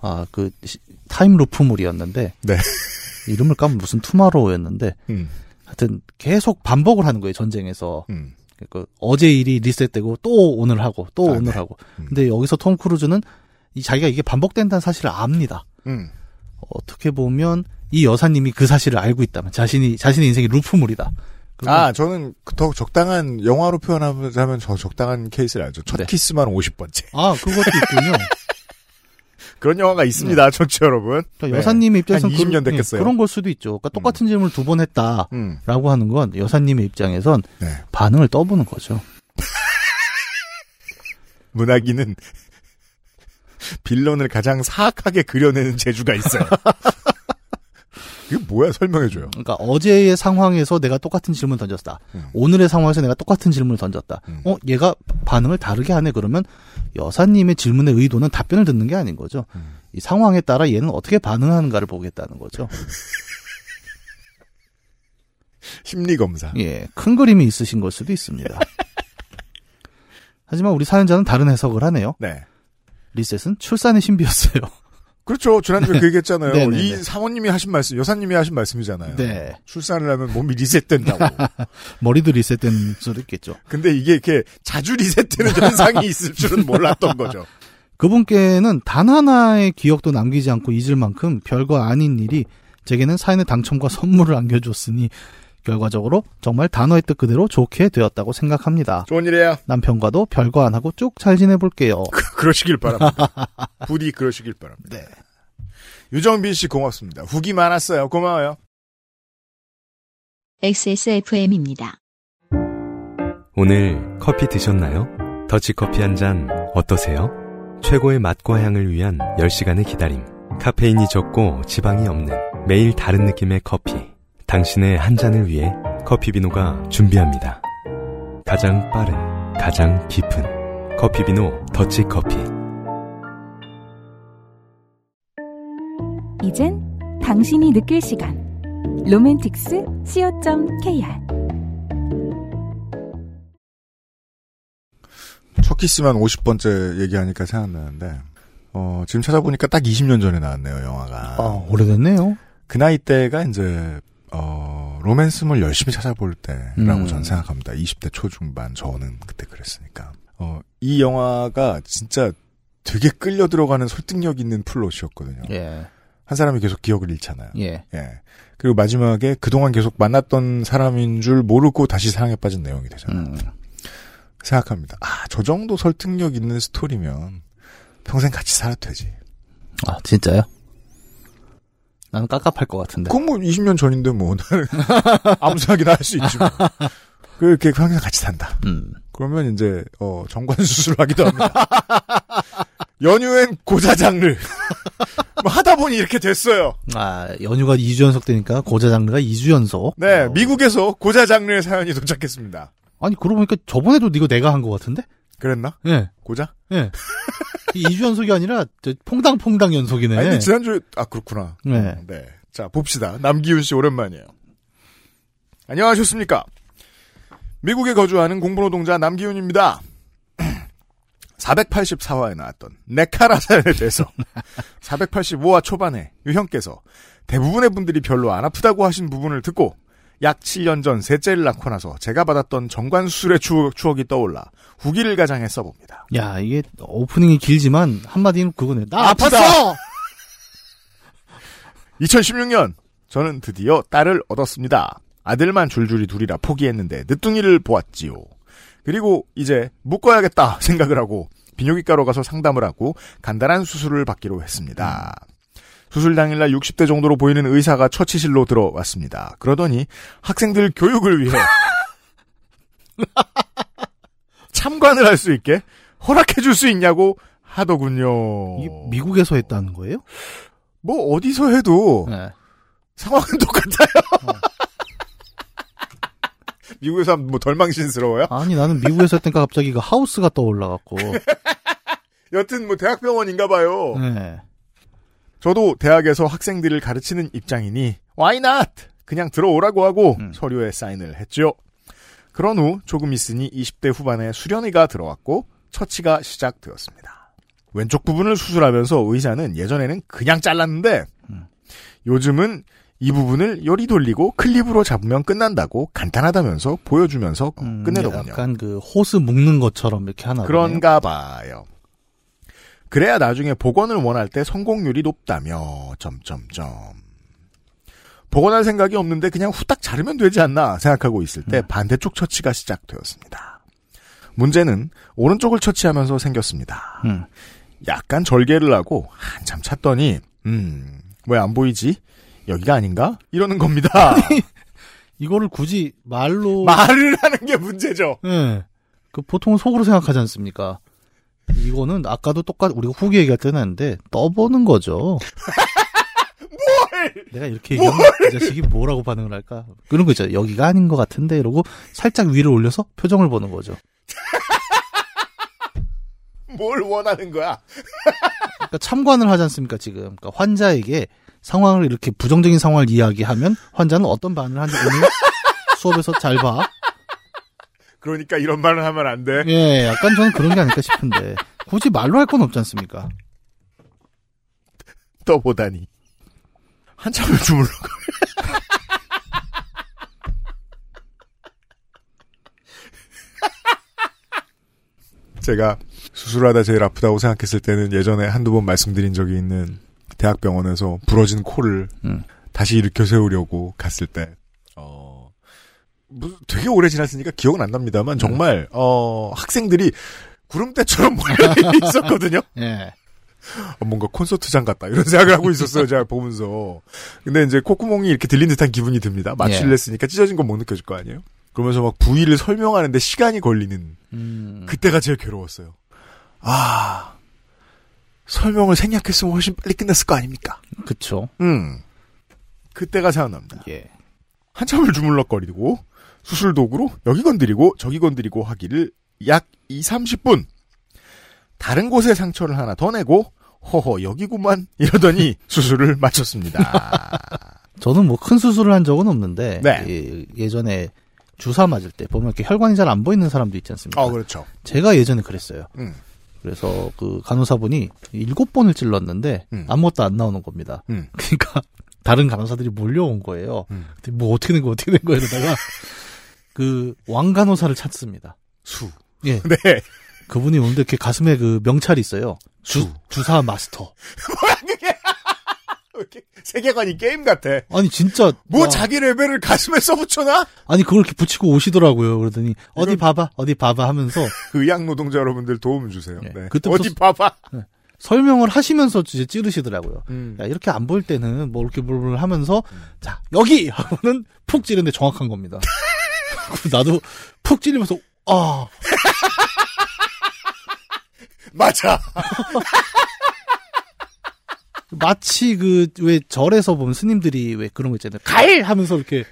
아, 그, 시- time loop물이었는데. 네. 이름을 까면 무슨 Tomorrow였는데. 음. 하여튼, 계속 반복을 하는 거예요, 전쟁에서. 음. 그, 어제 일이 리셋되고, 또 오늘 하고, 또 아, 오늘 네. 하고. 음. 근데 여기서 톰 크루즈는 이 자기가 이게 반복된다는 사실을 압니다. 음. 어떻게 보면 이 여사님이 그 사실을 알고 있다면 자신이 자신의 인생이 루프물이다. 아, 저는 그더 적당한 영화로 표현하면 저 적당한 케이스를 알죠. 첫 네. 키스만 50번째. 아, 그것도 있군요. 그런 영화가 있습니다, 청취 여러분. 그러니까 네. 여사님의 입장에서 한 20년 됐겠어요. 그런 걸 수도 있죠. 그러니까 똑같은 질문을 두 번 했다라고 음. 하는 건 여사님의 입장에선 네. 반응을 떠보는 거죠. 문학인은 빌런을 가장 사악하게 그려내는 재주가 있어요. 이게 뭐야 설명해줘요. 그러니까 어제의 상황에서 내가 똑같은 질문 을 던졌다. 음. 오늘의 상황에서 내가 똑같은 질문을 던졌다. 음. 어, 얘가 반응을 다르게 하네. 그러면 여사님의 질문의 의도는 답변을 듣는 게 아닌 거죠. 음. 이 상황에 따라 얘는 어떻게 반응하는가를 보겠다는 거죠. 심리 검사. 예, 큰 그림이 있으신 걸 수도 있습니다. 하지만 우리 사연자는 다른 해석을 하네요. 네. 리셋은 출산의 신비였어요. 그렇죠. 지난주에 그 얘기했잖아요. 네, 네, 이 네. 사모님이 하신 말씀, 여사님이 하신 말씀이잖아요. 네. 출산을 하면 몸이 리셋된다고. 머리도 리셋된 수도 있겠죠. 근데 이게 이렇게 자주 리셋되는 현상이 있을 줄은 몰랐던 거죠. 그분께는 단 하나의 기억도 남기지 않고 잊을 만큼 별거 아닌 일이 제게는 사연의 당첨과 선물을 안겨줬으니 결과적으로 정말 단어의 뜻 그대로 좋게 되었다고 생각합니다. 좋은 일이에요. 남편과도 별거 안 하고 쭉 잘 지내볼게요. 그러시길 바랍니다. 부디 그러시길 바랍니다. 네. 유정빈 씨 고맙습니다. 후기 많았어요. 고마워요. XSFM입니다. 오늘 커피 드셨나요? 더치커피 한 잔 어떠세요? 최고의 맛과 향을 위한 10시간의 기다림. 카페인이 적고 지방이 없는 매일 다른 느낌의 커피. 당신의 한 잔을 위해 커피비노가 준비합니다. 가장 빠른, 가장 깊은 커피비노 더치커피. 이젠 당신이 느낄 시간. 로맨틱스 co.kr 첫 키스만 50번째 얘기하니까 생각나는데, 어, 지금 찾아보니까 딱 20년 전에 나왔네요, 영화가. 아, 오래됐네요. 그 나이 때가 이제, 어, 로맨스물 열심히 찾아볼 때라고 음. 저는 생각합니다. 20대 초중반, 저는 그때 그랬으니까. 어, 이 영화가 진짜 되게 끌려 들어가는 설득력 있는 플롯이었거든요. 예, 한 사람이 계속 기억을 잃잖아요. 예. 예. 그리고 마지막에 그동안 계속 만났던 사람인 줄 모르고 다시 사랑에 빠진 내용이 되잖아요. 음, 생각합니다. 아, 저 정도 설득력 있는 스토리면 평생 같이 살아도 되지. 아, 진짜요? 나는 깝깝할 것 같은데. 그건 뭐 20년 전인데 뭐 나는 아무 생각이나 할 수 있지 뭐. 그렇게 평생 같이 산다. 음. 그러면 이제 어 정관 수술을 하기도 합니다. 연휴엔 고자 장르. 뭐 하다 보니 이렇게 됐어요. 아, 연휴가 2주 연속 되니까 고자 장르가 2주 연속. 네, 어. 미국에서 고자 장르의 사연이 도착했습니다. 아니, 그러고 보니까 저번에도 이거 내가 한 것 같은데? 그랬나? 예, 고자? 예. 이 2주 연속이 아니라, 저 퐁당퐁당 연속이네. 아니, 근데 지난주에, 아, 그렇구나. 네. 음, 네. 자, 봅시다. 남기훈 씨 오랜만이에요. 안녕하셨습니까? 미국에 거주하는 공부노동자 남기훈입니다. 484화에 나왔던 네카라 사연에 대해서 485화 초반에 유형께서 대부분의 분들이 별로 안 아프다고 하신 부분을 듣고 약 7년 전 셋째를 낳고 나서 제가 받았던 정관 수술의 추억, 추억이 떠올라 후기를 가장해 써봅니다. 야, 이게 오프닝이 길지만, 한마디는 그거네. 나! 아팠어! 2016년 저는 드디어 딸을 얻었습니다. 아들만 줄줄이 둘이라 포기했는데 늦둥이를 보았지요. 그리고 이제 묶어야겠다 생각을 하고 비뇨기과로 가서 상담을 하고 간단한 수술을 받기로 했습니다. 수술 당일날 60대 정도로 보이는 의사가 처치실로 들어왔습니다. 그러더니 학생들 교육을 위해 참관을 할 수 있게 허락해 줄 수 있냐고 하더군요. 미국에서 했다는 거예요? 뭐 어디서 해도 네. 상황은 똑같아요. 미국에서 하면 뭐 덜 망신스러워요? 아니, 나는 미국에서 했다니까 갑자기 그 하우스가 떠올라갖고. 여튼 뭐 대학병원인가 봐요. 네. 저도 대학에서 학생들을 가르치는 입장이니 why not? 그냥 들어오라고 하고 음. 서류에 사인을 했죠. 그런 후 조금 있으니 20대 후반에 수련의가 들어왔고 처치가 시작되었습니다. 왼쪽 부분을 수술하면서 의사는 예전에는 그냥 잘랐는데 음. 요즘은 이 부분을 요리 돌리고 클립으로 잡으면 끝난다고 간단하다면서 보여주면서 음, 끝내더군요. 약간 그 호스 묶는 것처럼 이렇게 하나. 그런가 봐요. 그래야 나중에 복원을 원할 때 성공률이 높다며 점점점. 복원할 생각이 없는데 그냥 후딱 자르면 되지 않나 생각하고 있을 때 음. 반대쪽 처치가 시작되었습니다. 문제는 오른쪽을 처치하면서 생겼습니다. 음. 약간 절개를 하고 한참 찾더니 음, 왜 안 보이지? 여기가 아닌가? 이러는 겁니다. 이거를 굳이 말로. 말을 하는 게 문제죠. 예. 그 보통은 속으로 생각하지 않습니까? 이거는 아까도 똑같 우리가 후기 얘기할 때는 했는데 떠보는 거죠. 뭘! 내가 이렇게 얘기하면 이 자식이 뭐라고 반응을 할까? 그런 거 있죠. 여기가 아닌 것 같은데 이러고 살짝 위를 올려서 표정을 보는 거죠. 뭘 원하는 거야? 그러니까 참관을 하지 않습니까 지금 그러니까 환자에게 상황을 이렇게 부정적인 상황을 이야기하면 환자는 어떤 반응을 하는지 오늘 수업에서 잘 봐. 그러니까 이런 말을 하면 안 돼. 예, 약간 저는 그런 게 아닐까 싶은데 굳이 말로 할 건 없지 않습니까? 떠보다니. 한참을 주물러. 제가 수술하다 제일 아프다고 생각했을 때는 예전에 한두 번 말씀드린 적이 있는 대학병원에서 부러진 코를 음. 다시 일으켜 세우려고 갔을 때, 어, 무슨 되게 오래 지났으니까 기억은 안 납니다만 정말, 어, 학생들이 구름대처럼 몰려 있었거든요. 예. 어, 뭔가 콘서트장 같다 이런 생각을 하고 있었어요 제가 보면서 근데 이제 콧구멍이 이렇게 들린 듯한 기분이 듭니다 마취를 예. 했으니까 찢어진 건 못 느껴질 거 아니에요 그러면서 막 부위를 설명하는데 시간이 걸리는 음, 그때가 제일 괴로웠어요 아 설명을 생략했으면 훨씬 빨리 끝났을 거 아닙니까 그쵸. 음 그때가 생각납니다 예. 한참을 주물럭거리고 수술 도구로 여기 건드리고 저기 건드리고 하기를 약 2, 30분. 다른 곳에 상처를 하나 더 내고 허허 여기구만 이러더니 수술을 마쳤습니다. 저는 뭐 큰 수술을 한 적은 없는데 네. 예, 예전에 주사 맞을 때 보면 이렇게 혈관이 잘 안 보이는 사람도 있지 않습니까? 어 그렇죠. 제가 예전에 그랬어요. 음. 그래서 그 간호사분이 일곱 번을 찔렀는데 음. 아무것도 안 나오는 겁니다. 음. 그러니까 다른 간호사들이 몰려온 거예요. 음. 뭐 어떻게 된 거 어떻게 된 거야 이러다가 그 왕간호사를 찾습니다. 수. 예. 네. 그분이 오는데 이렇게 가슴에 그 명찰이 있어요. 주, 수. 주사 마스터. 뭐야 그게? 왜 이렇게 세계관이 게임 같아. 아니 진짜 뭐 와, 자기 레벨을 가슴에 써붙여놔? 아니 그걸 이렇게 붙이고 오시더라고요. 그러더니 어디 봐봐 어디 봐봐 하면서 의학 노동자 여러분들 도움 주세요. 예. 네. 그때부터 어디 봐봐. 설명을 하시면서 이제 찌르시더라고요. 음. 야, 이렇게 안 보일 때는 뭐 이렇게 물을 하면서 자 여기 하고는 푹 찌르는데 정확한 겁니다. 나도 푹 찌르면서 아 맞아. 마치 그 왜 절에서 보면 스님들이 왜 그런 거 있잖아요. 갈 하면서 이렇게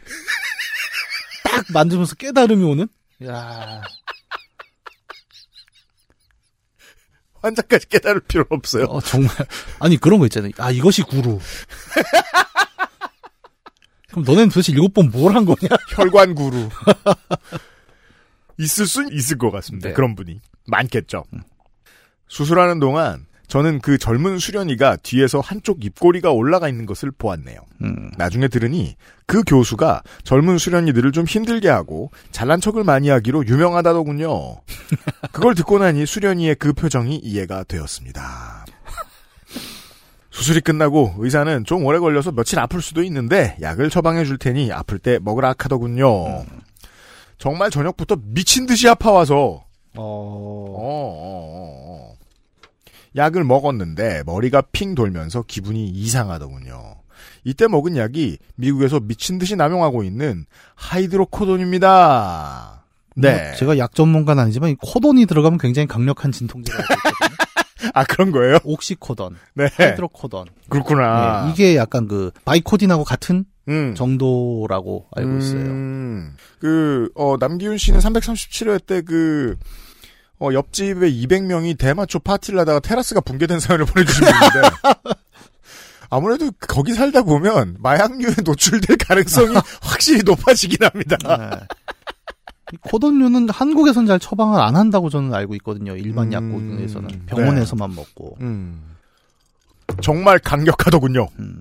딱 만지면서 깨달음이 오는. 야 환자까지 깨달을 필요 없어요. 어, 정말 아니 그런 거 있잖아요. 아 이것이 구루. 그럼 너네는 도대체 일곱 번 뭘 한 거냐? 혈관 구루. 있을 순 있을 것 같습니다. 네. 그런 분이. 많겠죠. 수술하는 동안 저는 그 젊은 수련이가 뒤에서 한쪽 입꼬리가 올라가 있는 것을 보았네요. 음, 나중에 들으니 그 교수가 젊은 수련이들을 좀 힘들게 하고 잘난 척을 많이 하기로 유명하다더군요. 그걸 듣고 나니 수련이의 그 표정이 이해가 되었습니다. 수술이 끝나고 의사는 좀 오래 걸려서 며칠 아플 수도 있는데 약을 처방해 줄 테니 아플 때 먹으라 하더군요. 정말 저녁부터 미친 듯이 아파와서 어, 어, 어, 어, 어. 약을 먹었는데 머리가 핑 돌면서 기분이 이상하더군요. 이때 먹은 약이 미국에서 미친 듯이 남용하고 있는 하이드로코돈입니다. 네. 뭐 제가 약 전문가는 아니지만 이 코돈이 들어가면 굉장히 강력한 진통제가 있거든요. 아 그런 거예요? 옥시코돈, 네. 하이드로코돈. 그렇구나. 네, 이게 약간 그 바이코딘하고 같은 음. 정도라고 알고 있어요. 음, 그, 어, 남기훈 씨는 337회 때 그, 어, 옆집에 200명이 대마초 파티를 하다가 테라스가 붕괴된 사연을 보내주신 분인데, 아무래도 거기 살다 보면 마약류에 노출될 가능성이 확실히 높아지긴 합니다. 네. 이 코돈류는 한국에선 잘 처방을 안 한다고 저는 알고 있거든요. 일반 음, 약국에서는 네. 병원에서만 먹고. 음. 정말 강력하더군요. 음.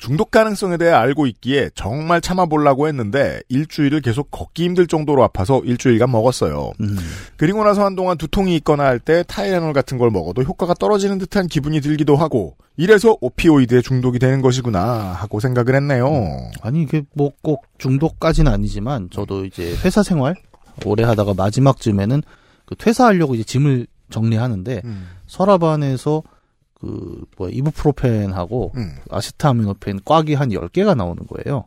중독 가능성에 대해 알고 있기에 정말 참아보려고 했는데 일주일을 계속 걷기 힘들 정도로 아파서 일주일간 먹었어요. 음. 그리고 나서 한동안 두통이 있거나 할 때 타이레놀 같은 걸 먹어도 효과가 떨어지는 듯한 기분이 들기도 하고 이래서 오피오이드에 중독이 되는 것이구나 하고 생각을 했네요. 아니 이게 뭐 꼭 중독까지는 아니지만 저도 이제 회사 생활 오래 하다가 마지막쯤에는 그 퇴사하려고 이제 짐을 정리하는데 음. 서랍 안에서 그 뭐야 이부프로펜하고 음. 아시타미노펜 꽉이 한 10개가 나오는 거예요.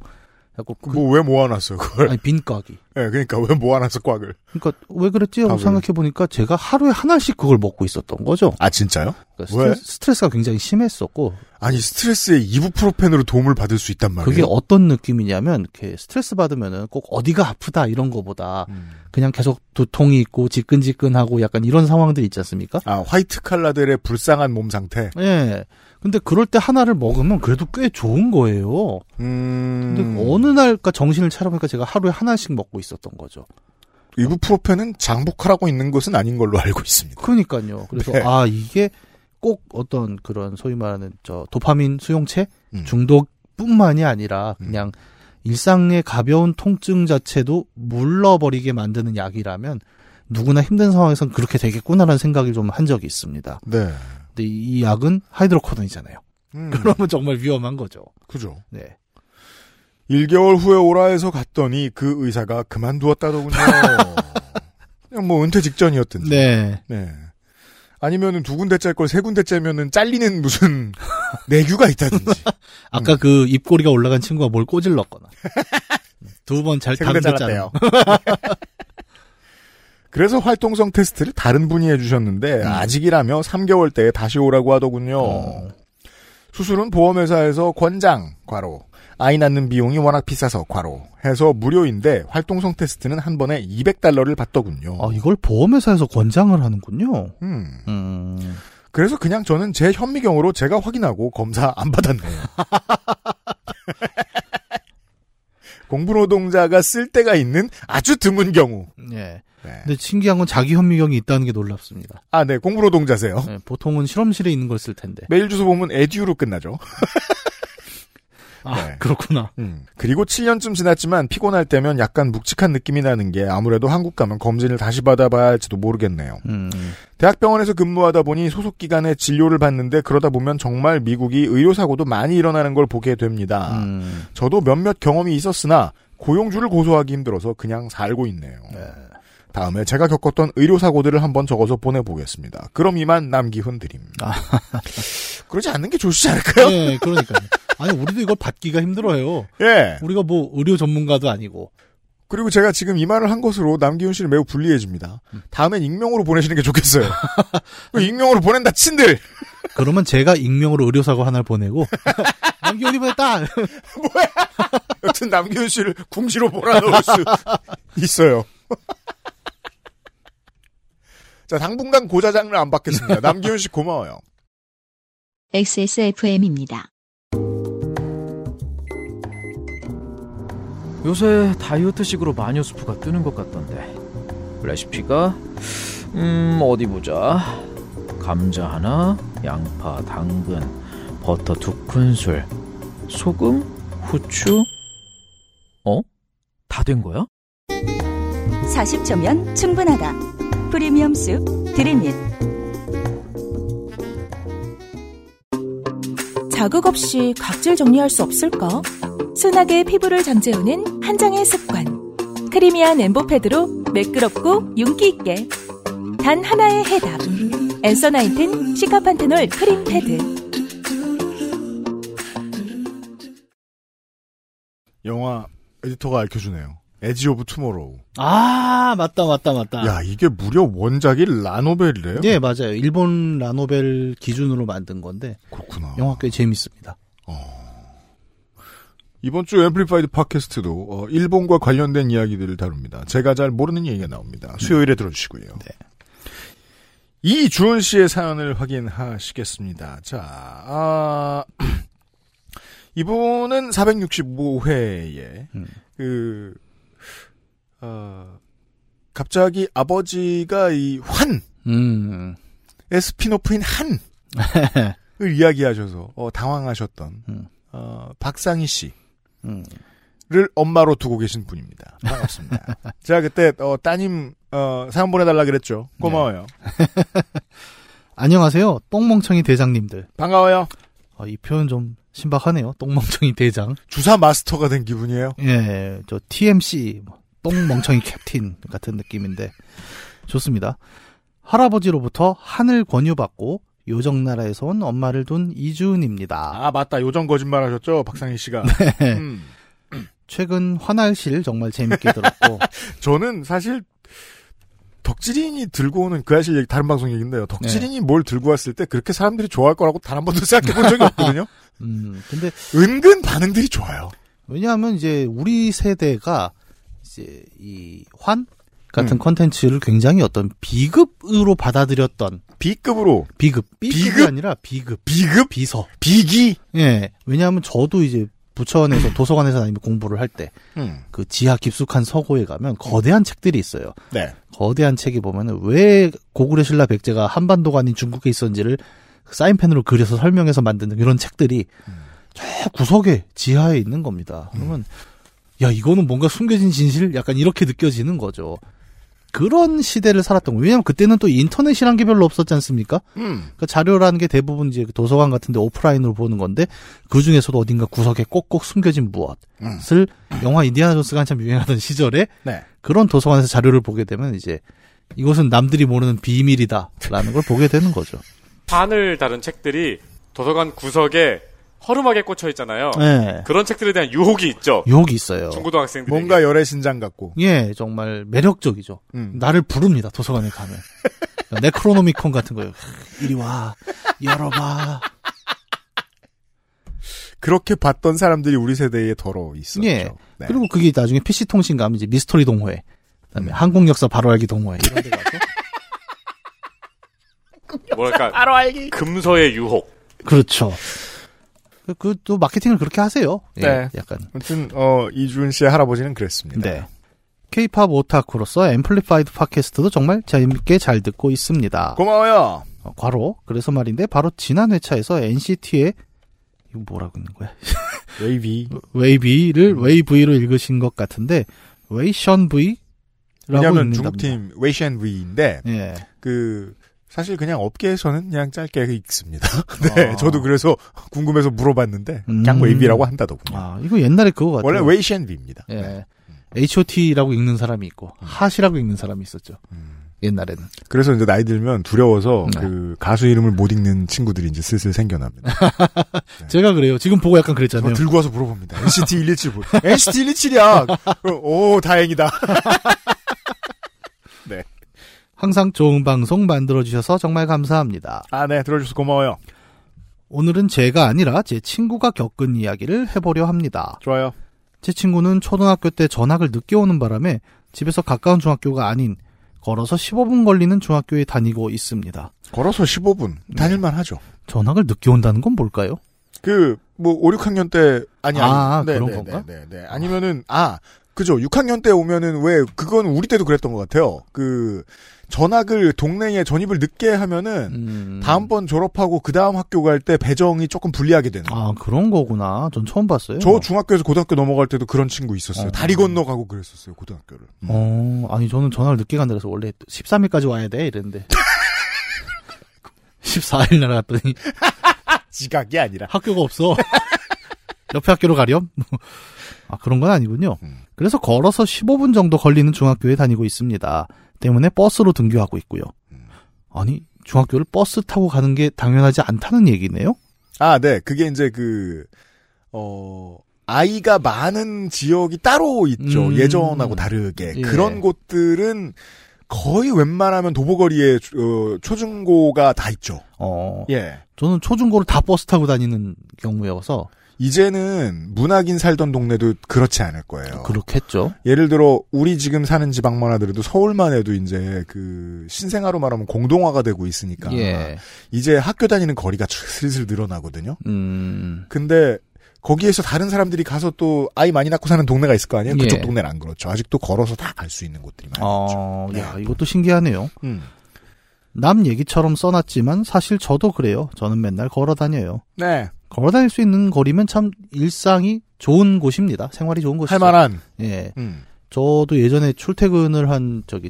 그래갖고 그, 뭐왜 모아놨어요 그걸? 아니 빈 꽉이. 예, 그러니까 왜 모아놨어 꽉을? 그러니까 왜 그랬지 하고. 생각해 보니까 제가 하루에 하나씩 그걸 먹고 있었던 거죠. 아 진짜요? 그러니까 왜? 스트레스, 스트레스 가 굉장히 심했었고 아니 스트레스에 이부프로펜으로 도움을 받을 수 있단 말이에요. 그게 어떤 느낌이냐면 이렇게 스트레스 받으면은 꼭 어디가 아프다 이런 거보다 음. 그냥 계속 두통이 있고 지끈지끈하고 약간 이런 상황들이 있지 않습니까? 아 화이트 칼라들의 불쌍한 몸 상태. 예. 근데 그럴 때 하나를 먹으면 그래도 꽤 좋은 거예요. 음. 근데 어느 날까 정신을 차려보니까 제가 하루에 하나씩 먹고 있었던 거죠. 이부프로펜은 장복하라고 있는 것은 아닌 걸로 알고 있습니다. 그러니까요. 그래서 네. 아 이게 꼭 어떤 그런 소위 말하는 저 도파민 수용체 음. 중독뿐만이 아니라 음. 그냥 일상의 가벼운 통증 자체도 물러버리게 만드는 약이라면 누구나 힘든 상황에선 그렇게 되겠구나라는 생각을 좀한 적이 있습니다. 네. 근데 이 약은 하이드로코돈이잖아요. 음. 그러면 정말 위험한 거죠. 그죠. 네. 1개월 후에 오라에서 갔더니 그 의사가 그만두었다더군요. 그냥 뭐 은퇴 직전이었든지. 네. 네. 아니면은 두 군데 짤 걸 세 군데 째면은 잘리는 무슨 내규가 있다든지. 아까 그 입꼬리가 올라간 친구가 뭘 꼬질렀거나 두 번잘세 군데 다른 데 잘랐대요. 그래서 활동성 테스트를 다른 분이 해주셨는데 아직이라며 3개월 때에 다시 오라고 하더군요. 어. 수술은 보험회사에서 권장 과로 아이 낳는 비용이 워낙 비싸서 과로 해서 무료인데 활동성 테스트는 한 번에 200달러를 받더군요. 아 이걸 보험회사에서 권장을 하는군요. 음. 음. 그래서 그냥 저는 제 현미경으로 제가 확인하고 검사 안 받았네요. 공부노동자가 쓸 때가 있는 아주 드문 경우. 예. 네. 근데 신기한 건 자기 현미경이 있다는 게 놀랍습니다. 아, 네, 공부노동자세요. 예, 보통은 실험실에 있는 걸 쓸 텐데. 메일 주소 보면 에듀로 끝나죠. 아 네. 그렇구나. 음. 그리고 7년쯤 지났지만 피곤할 때면 약간 묵직한 느낌이 나는 게 아무래도 한국 가면 검진을 다시 받아봐야 할지도 모르겠네요. 음. 대학병원에서 근무하다 보니 소속 기관에 진료를 받는데 그러다 보면 정말 미국이 의료사고도 많이 일어나는 걸 보게 됩니다. 음. 저도 몇몇 경험이 있었으나 고용주를 고소하기 힘들어서 그냥 살고 있네요. 다음에 제가 겪었던 의료사고들을 한번 적어서 보내보겠습니다. 그럼 이만 남기훈 드림. 아. 그러지 않는 게 좋지 않을까요? 네, 그러니까. 아니 우리도 이걸 받기가 힘들어요. 예. 우리가 뭐 의료 전문가도 아니고. 그리고 제가 지금 이 말을 한 것으로 남기훈 씨를 매우 불리해집니다. 다음엔 익명으로 보내시는 게 좋겠어요. 그 익명으로 보낸다 친들. 그러면 제가 익명으로 의료사고 하나를 보내고 남기훈이 보냈다. 여튼 남기훈 씨를 궁시로 몰아넣을 수 있어요. 자, 당분간 고자장을 안 받겠습니다. 남기훈 씨 고마워요. XSFM입니다. 요새 다이어트식으로 마녀 수프가 뜨는 것 같던데 레시피가 음 어디 보자 감자 하나 양파 당근 버터 두 큰술 소금 후추 어? 다 된 거야? 40초면 충분하다. 프리미엄 숲 드림잇. 자극 없이 각질 정리할 수 없을까? 순하게 피부를 잠재우는 한 장의 습관. creamy한 embo pad로 매끄럽고 윤기 있게. 단 하나의 해답. Answer Nineteen Cica Panthenol 크림 패드. 영화 에디터가 알려주네요. Edge of Tomorrow. 아 맞다 맞다 맞다. 야, 이게 무려 원작이 라노벨이래요? 네 맞아요. 일본 라노벨 기준으로 만든 건데 그렇구나. 영화 꽤 재밌습니다. 이번 주 Amplified 팟캐스트도 어, 일본과 관련된 이야기들을 다룹니다. 제가 잘 모르는 얘기가 나옵니다. 수요일에 들어주시고요. 이주은 씨의 사연을 확인하시겠습니다. 자, 아, 이분은 465회에 음. 그 어, 갑자기 아버지가 이 환, 음. spin-off인 한 을 이야기하셔서 어, 당황하셨던 음. 어, 박상희 씨. 음. 를 엄마로 두고 계신 분입니다. 반갑습니다. 제가 그때 어, 따님 어, 사연 보내달라 그랬죠. 고마워요. 안녕하세요. 똥멍청이 대장님들. 반가워요. 아, 이 표현 좀 신박하네요. 똥멍청이 대장. 주사 마스터가 된 기분이에요. 예, 저 TMC 뭐, 똥멍청이 캡틴 같은 느낌인데 좋습니다. 할아버지로부터 하늘 권유받고 요정 나라에서 온 엄마를 둔 이주은입니다. 아 맞다. 요정 거짓말 하셨죠, 박상희 씨가. 음. 최근 화날실 정말 재밌게 들었고 저는 사실 덕질인이 들고 오는 그 아실 얘기 다른 방송 얘기인데요. 덕질인이 뭘 들고 왔을 때 그렇게 사람들이 좋아할 거라고 단 한 번도 생각해 본 적이 없거든요. 음 근데 은근 반응들이 좋아요. 왜냐하면 이제 우리 세대가 이제 이 환 같은 음. 컨텐츠를 굉장히 어떤 비급으로 받아들였던 B급으로 비급 B급이 비급? 아니라 비급 비급 비서 비기. 예 왜냐하면 저도 이제 부천에서 도서관에서 다니면 공부를 할때 음. 그 지하 깊숙한 서고에 가면 거대한 책들이 있어요. 네. 거대한 책이 보면은 왜 고구려 신라 백제가 한반도가 아닌 중국에 있었는지를 사인펜으로 그려서 설명해서 만드는 이런 책들이 저 구석에 지하에 있는 겁니다. 그러면 야 이거는 뭔가 숨겨진 진실 약간 이렇게 느껴지는 거죠. 그런 시대를 살았던 거예요. 왜냐하면 그때는 또 인터넷이란 게 별로 없었지 않습니까? 음. 그 자료라는 게 대부분 이제 그 도서관 같은 데 오프라인으로 보는 건데 그 중에서도 어딘가 구석에 꼭꼭 숨겨진 무엇을 영화 인디아나 존스가 한참 유행하던 시절에 네. 그런 도서관에서 자료를 보게 되면 이제 이것은 남들이 모르는 비밀이다라는 걸 보게 되는 거죠. 판을 다른 책들이 도서관 구석에 허름하게 꽂혀 있잖아요. 네. 그런 책들에 대한 유혹이 있죠. 유혹이 있어요. 중고등학생들이 뭔가 열애 신장 같고. 예, 정말 매력적이죠. 음. 나를 부릅니다, 도서관에 가면. 네크로노미콘 같은 거예요. 이리 와, 열어봐. 그렇게 봤던 사람들이 우리 세대에 더러 있었죠. 예. 네. 그리고 그게 나중에 PC통신 가면 이제 미스터리 동호회, 그다음에 음. 한국 역사 바로 알기 동호회 이런 데 가서 뭐랄까 금서의 유혹. 그렇죠. 그 또 마케팅을 그렇게 하세요. 예, 네. 약간. 아무튼 어 이주은 씨의 할아버지는 그랬습니다. 네. K-팝 오타쿠로서 Amplified 팟캐스트도 정말 재밌게 잘 듣고 있습니다. 고마워요. 어, 괄호 그래서 말인데 바로 지난 회차에서 NCT의 이거 뭐라고 읽는 거야? WayV. WayV를 웨이브이로 읽으신 것 같은데 웨이션 V라고 왜냐하면. 중국팀 웨이션 위인데 예. 그 사실 그냥 업계에서는 그냥 짧게 읽습니다. 네, 아. 저도 그래서 궁금해서 물어봤는데 그냥 음. WayV라고 한다더군요. 아 이거 옛날에 그거 같아요. 원래 웨이션 위입니다. 예. 네. H.O.T.라고 읽는 사람이 있고 hot이라고 읽는 사람이 있었죠. 옛날에는. 그래서 이제 나이 들면 두려워서 네. 그 가수 이름을 못 읽는 친구들이 이제 슬슬 생겨납니다. 제가 그래요. 지금 보고 약간 저 그랬잖아요. 들고 와서 물어봅니다. NCT 117 뭐. NCT 117이야. 오 다행이다. 항상 좋은 방송 만들어주셔서 정말 감사합니다. 아 네 들어줘서 고마워요. 오늘은 제가 아니라 제 친구가 겪은 이야기를 해보려 합니다. 좋아요. 제 친구는 초등학교 때 전학을 늦게 오는 바람에 집에서 가까운 중학교가 아닌 걸어서 15분 걸리는 중학교에 다니고 있습니다. 걸어서 15분 다닐만 하죠. 전학을 늦게 온다는 건 뭘까요? 그 뭐 5, 6학년 때 아니 아니 아, 네, 그런 네, 건가? 네, 네, 네. 아니면은 아 그죠 6학년 때 오면은 왜 그건 우리 때도 그랬던 것 같아요. 그 전학을 동네에 전입을 늦게 하면은 음... 다음번 졸업하고 그 다음 학교 갈 때 배정이 조금 불리하게 되는. 아 그런 거구나. 전 처음 봤어요. 저 중학교에서 고등학교 넘어갈 때도 그런 친구 있었어요. 어. 다리 건너 가고 그랬었어요 고등학교를. 음. 어, 아니 저는 전화를 늦게 간다 그래서 원래 13일까지 와야 돼 이랬는데 14일 날 갔더니 지각이 아니라. 학교가 없어. 옆에 학교로 가렴? 아, 그런 건 아니군요. 음. 그래서 걸어서 15분 정도 걸리는 중학교에 다니고 있습니다. 때문에 버스로 등교하고 있고요. 음. 아니, 중학교를 버스 타고 가는 게 당연하지 않다는 얘기네요? 아, 네. 그게 이제 그, 어, 아이가 많은 지역이 따로 있죠. 음. 예전하고 다르게. 예. 그런 곳들은 거의 웬만하면 도보거리에 어, 초중고가 다 있죠. 어, 예. 저는 초중고를 다 버스 타고 다니는 경우여서 이제는 문학인 살던 동네도 그렇지 않을 거예요. 그렇겠죠. 예를 들어 우리 지금 사는 지방만 하더라도 서울만 해도 이제 그 신생아로 말하면 공동화가 되고 있으니까 예. 이제 학교 다니는 거리가 슬슬 늘어나거든요. 음, 근데 거기에서 다른 사람들이 가서 또 아이 많이 낳고 사는 동네가 있을 거 아니에요? 그쪽 예. 동네는 안 그렇죠. 아직도 걸어서 다 갈 수 있는 곳들이 많죠. 어, 네. 야, 이것도 신기하네요. 음. 남 얘기처럼 써놨지만 사실 저도 그래요. 저는 맨날 걸어 다녀요. 네. 걸어 다닐 수 있는 거리면 참 일상이 좋은 곳입니다. 생활이 좋은 곳이죠. 할 만한. 예. 음. 저도 예전에 출퇴근을 한 저기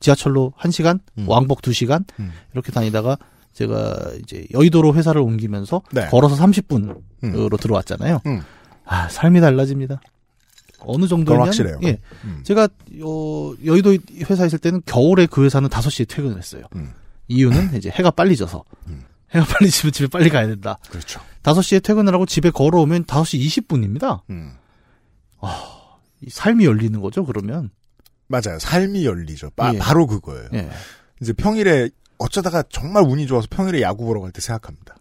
지하철로 1시간, 음. 왕복 2시간 음. 이렇게 다니다가 제가 이제 여의도로 회사를 옮기면서 네. 걸어서 30분으로 음. 들어왔잖아요. 음. 아, 삶이 달라집니다. 어느 그건 정도냐면 확실해요. 예. 음. 제가 어, 여의도 회사에 있을 때는 겨울에 그 회사는 5시에 퇴근을 했어요. 음. 이유는 이제 해가 빨리 져서. 음. 해가 빨리 지면 집에 빨리 가야 된다. 그렇죠. 5시에 퇴근을 하고 집에 걸어오면 5시 20분입니다. 음. 이 삶이 열리는 거죠, 그러면. 맞아요. 삶이 열리죠. 바, 예. 바로 그거예요. 예. 이제 평일에 어쩌다가 정말 운이 좋아서 평일에 야구 보러 갈 때 생각합니다.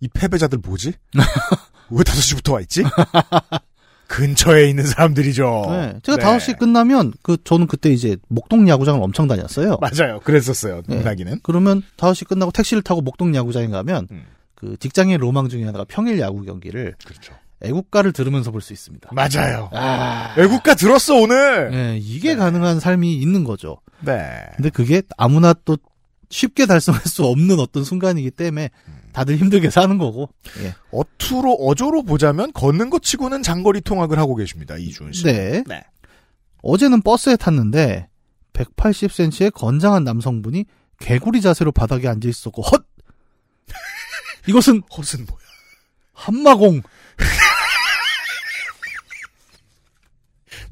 이 패배자들 뭐지? 왜 5시부터 와 있지? 근처에 있는 사람들이죠. 네. 제가 네. 5시 끝나면, 그, 저는 그때 이제 목동 야구장을 엄청 다녔어요. 맞아요. 그랬었어요. 네. 나기는. 그러면 5시 끝나고 택시를 타고 목동 야구장에 가면, 음. 그 직장의 로망 중에 하나가 평일 야구 경기를 그렇죠. 애국가를 들으면서 볼 수 있습니다. 맞아요. 아. 애국가 들었어 오늘. 예, 이게 네. 가능한 삶이 있는 거죠. 네. 근데 그게 아무나 또 쉽게 달성할 수 없는 어떤 순간이기 때문에 다들 힘들게 사는 거고. 예. 어투로 어조로 보자면 걷는 것 치고는 장거리 통학을 하고 계십니다. 이준 씨. 네. 네. 어제는 버스에 탔는데 180cm의 건장한 남성분이 개구리 자세로 바닥에 앉아 있었고 헛. 이것은 헛은 뭐야? 한마공.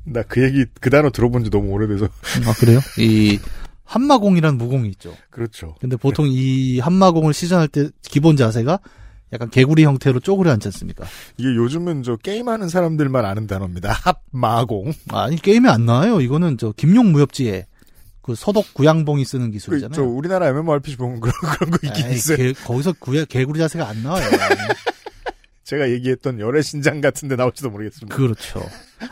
나 그 얘기 그 단어 들어본 지 너무 오래돼서. 아 그래요? 이 한마공이란 무공이 있죠. 그렇죠. 근데 보통 이 한마공을 시전할 때 기본 자세가 약간 개구리 형태로 쪼그려 앉지 않습니까? 이게 요즘은 저 게임하는 사람들만 아는 단어입니다. 합마공. 아니 게임에 안 나와요. 이거는 저 김용 무협지에 그 서독 구양봉이 쓰는 그, 저 기술이잖아요. 우리나라 MMORPG 보면 그런 그런 거 있긴 에이, 있어요. 개- 거기서 구야, 개구리 자세가 안 나와요. 제가 얘기했던 열애 신장 같은데 나올지도 모르겠습니다. 그렇죠.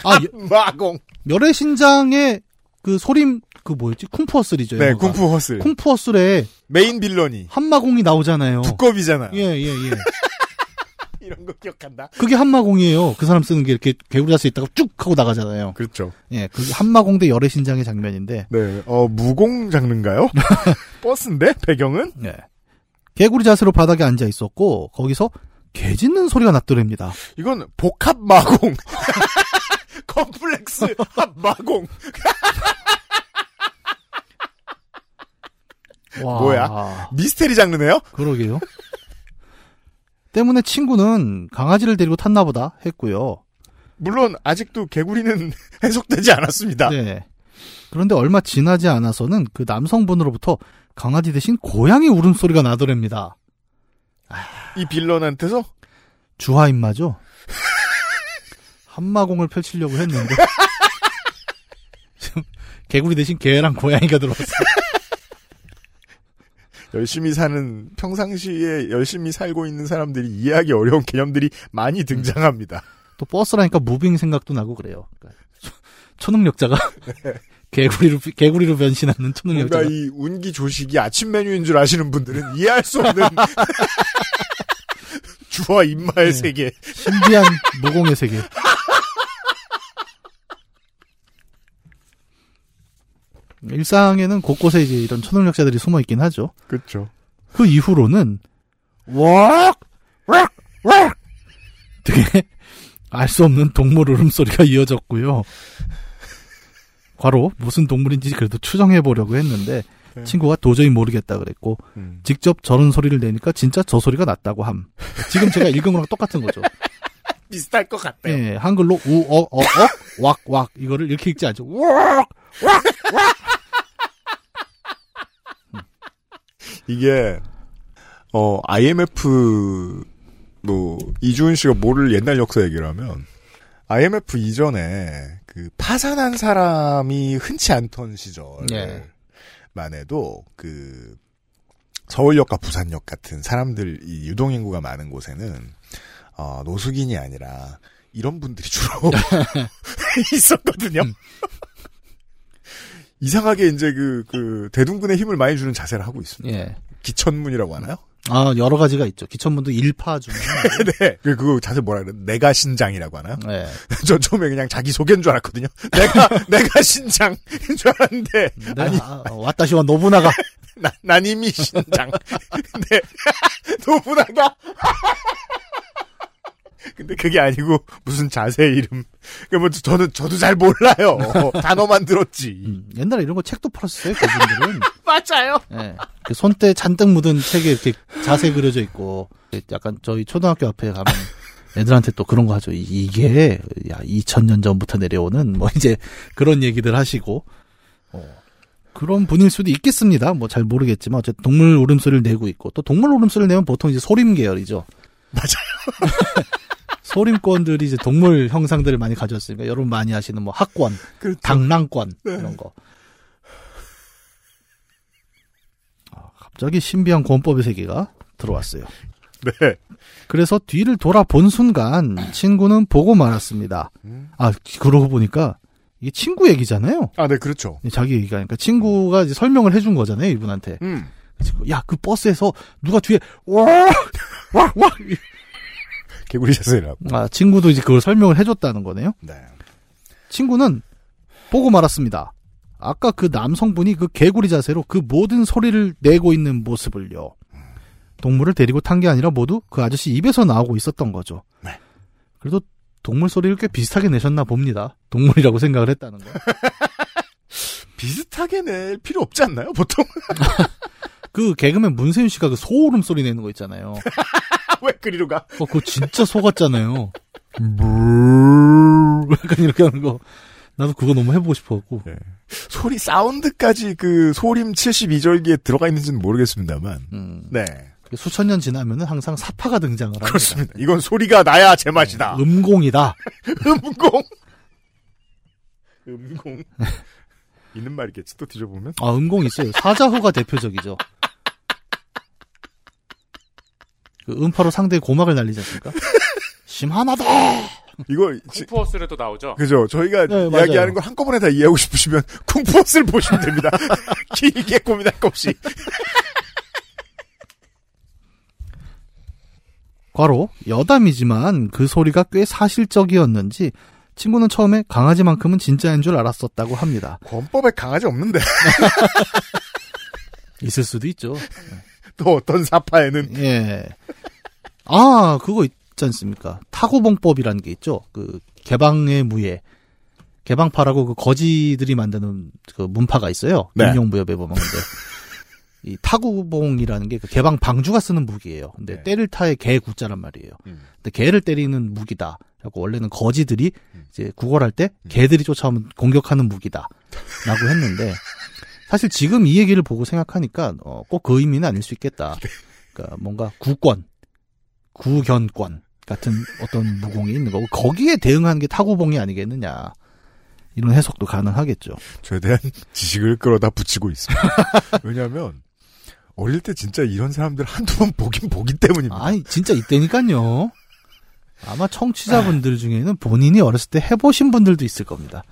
아, 마공. 여래신장의 그 소림 그 뭐였지? Kung Fu Hustle이죠. 네, 영어가. 쿵푸 허슬. 쿵푸어슬에 메인 빌런이 한마공이 나오잖아요. 두꺼비잖아요. 예, 예, 예. 이런 거 기억한다. 그게 합마공이에요. 그 사람 쓰는 게 이렇게 개구리 자세 있다가 쭉 하고 나가잖아요. 그렇죠. 예, 그게 합마공 대 여래신장의 장면인데. 네, 어 무공 장르인가요? 버스인데 배경은 예. 개구리 자세로 바닥에 앉아 있었고 거기서 개 짖는 소리가 났더랍니다. 이건 복합 마공. 컴플렉스 합 마공. 와. 뭐야? 미스테리 장르네요. 그러게요. 때문에 친구는 강아지를 데리고 탔나 보다 했고요. 물론 아직도 개구리는 해석되지 않았습니다. 네. 그런데 얼마 지나지 않아서는 그 남성분으로부터 강아지 대신 고양이 울음소리가 나더랍니다. 이 빌런한테서 주화 임마죠? 한마공을 펼치려고 했는데 개구리 대신 개랑 고양이가 들어왔어요. 열심히 사는 평상시에 열심히 살고 있는 사람들이 이해하기 어려운 개념들이 많이 등장합니다. 또 버스라니까 무빙 생각도 나고 그래요. 그러니까 초- 초능력자가 개구리로 개구리로 변신하는 뭔가 초능력자가 이 운기 조식이 아침 메뉴인 줄 아시는 분들은 이해할 수 없는 주와 인마의 네. 세계. 신비한 무공의 세계. 일상에는 곳곳에 이제 이런 초능력자들이 숨어 있긴 하죠. 그렇죠. 그 이후로는 왁! 왁! 왁! 되게 알 수 없는 동물 울음소리가 이어졌고요. 과로 무슨 동물인지 그래도 추정해 보려고 했는데 네. 친구가 도저히 모르겠다 그랬고 음. 직접 저런 소리를 내니까 진짜 저 소리가 났다고 함. 지금 제가 읽은 거랑 똑같은 거죠. 비슷할 것 같아요. 예, 한글로 우, 어, 어, 어, 왁, 왁 이거를 이렇게 읽지 않죠. 왁! 이게 어 IMF 뭐 이주은 씨가 모를 옛날 역사 얘기를 하면 IMF 이전에 그 파산한 사람이 흔치 않던 시절만 네. 해도 그 서울역과 부산역 같은 사람들 이 유동 인구가 많은 곳에는 어 노숙인이 아니라 이런 분들이 주로 있었거든요. 이상하게 이제 그, 그, 대둔근에 힘을 많이 주는 자세를 하고 있습니다. 예. 기천문이라고 하나요? 아, 여러 가지가 있죠. 기천문도 일파 중에. 네. 그, 그거 자세 뭐라 그래? 내가 신장이라고 하나요? 예. 저 처음에 그냥 자기 소개인 줄 알았거든요. 내가, 내가 신장인 줄 알았는데, 네, 아니, 아, 와타시와 노부나가. 나, 난 이미 신장. 근데, 노부나가. 근데 그게 아니고, 무슨 자세 이름. 그 뭐, 저는, 저도 잘 몰라요. 단어만 들었지. 음, 옛날에 이런 거 책도 팔았어요, 그분들은. 맞아요. 예. 그 손때 잔뜩 묻은 책에 이렇게 자세 그려져 있고, 약간 저희 초등학교 앞에 가면 애들한테 또 그런 거 하죠. 이- 이게, 야, 2000년 전부터 내려오는, 뭐 이제 그런 얘기들 하시고, 어, 그런 분일 수도 있겠습니다. 뭐 잘 모르겠지만, 어쨌든 동물 울음소리를 내고 있고, 또 동물 울음소리를 내면 보통 이제 소림 계열이죠. 맞아요. 소림권들이 이제 동물 형상들을 많이 가졌으니까 여러분 많이 아시는 뭐 학권, 그렇죠. 당랑권 네. 이런 거. 아, 갑자기 신비한 권법의 세계가 들어왔어요. 네. 그래서 뒤를 돌아본 순간 친구는 보고 말았습니다. 아 그러고 보니까 이게 친구 얘기잖아요. 아, 네, 그렇죠. 자기 얘기가 그러니까 친구가 이제 설명을 해준 거잖아요 이분한테. 음. 야 그 버스에서 누가 뒤에 와와와 개구리 자세라고. 아 친구도 이제 그걸 설명을 해줬다는 거네요. 네. 친구는 보고 말았습니다. 아까 그 남성분이 그 개구리 자세로 그 모든 소리를 내고 있는 모습을요. 동물을 데리고 탄 게 아니라 모두 그 아저씨 입에서 나오고 있었던 거죠. 네. 그래도 동물 소리를 꽤 비슷하게 내셨나 봅니다. 동물이라고 생각을 했다는 거. 비슷하게 낼 필요 없지 않나요, 보통? 그 개그맨 문세윤 씨가 그 소름 소리 내는 거 있잖아요. 왜 그리로 가? 어, 그거 진짜. 무 약간 이렇게 하는 거. 나도 그거 너무 해보고 싶어갖고. 네. 소리, 사운드까지 그 소림 72절기에 들어가 있는지는 모르겠습니다만. 음, 네. 수천 년 지나면은 항상 사파가 등장을 합니다. 그렇습니다. 이건 소리가 나야 제맛이다. 음공이다. 음공. 음공. 있는 말이겠지, 또 뒤져보면. 아, 음공 있어요. 사자호가 대표적이죠. 그 음파로 상대의 고막을 날리지 않습니까? 심하나다! 이거, 지- 쿵푸어스에도 나오죠. 그죠. 저희가 네. 이야기하는 걸 한꺼번에 다 이해하고 싶으시면 쿵푸어스를 보시면 됩니다. 길게 고민할 거 없이. 과로, 여담이지만 그 소리가 꽤 사실적이었는지 친구는 처음에 강아지만큼은 진짜인 줄 알았었다고 합니다. 권법에 강아지 없는데. 있을 수도 있죠. 또 어떤 사파에는. 예. 아, 그거 있지 않습니까? 타고봉법이라는 게 있죠. 그 개방의 무예. 개방파라고 그 거지들이 만드는 그 문파가 있어요. 네. 인용무협에 보면 근데 이 타구봉이라는 게 그 개방 방주가 쓰는 무기예요. 근데 네. 때를 타의 개 구자란 말이에요. 음. 근데 개를 때리는 무기다. 라고 원래는 거지들이 음. 이제 구걸할 때 개들이 쫓아오면 공격하는 무기다. 라고 했는데 사실 지금 이 얘기를 보고 생각하니까 어, 꼭 그 의미는 아닐 수 있겠다. 그러니까 뭔가 구권, 구견권 같은 어떤 무공이 있는 거고 거기에 대응하는 게 타구봉이 아니겠느냐. 이런 해석도 가능하겠죠. 저에 대한 지식을 끌어다 붙이고 있습니다. 왜냐하면 어릴 때 진짜 이런 사람들 한두 번 보긴 보기 때문입니다. 아니 진짜 이때니까요. 아마 청취자분들 중에는 본인이 어렸을 때 해보신 분들도 있을 겁니다.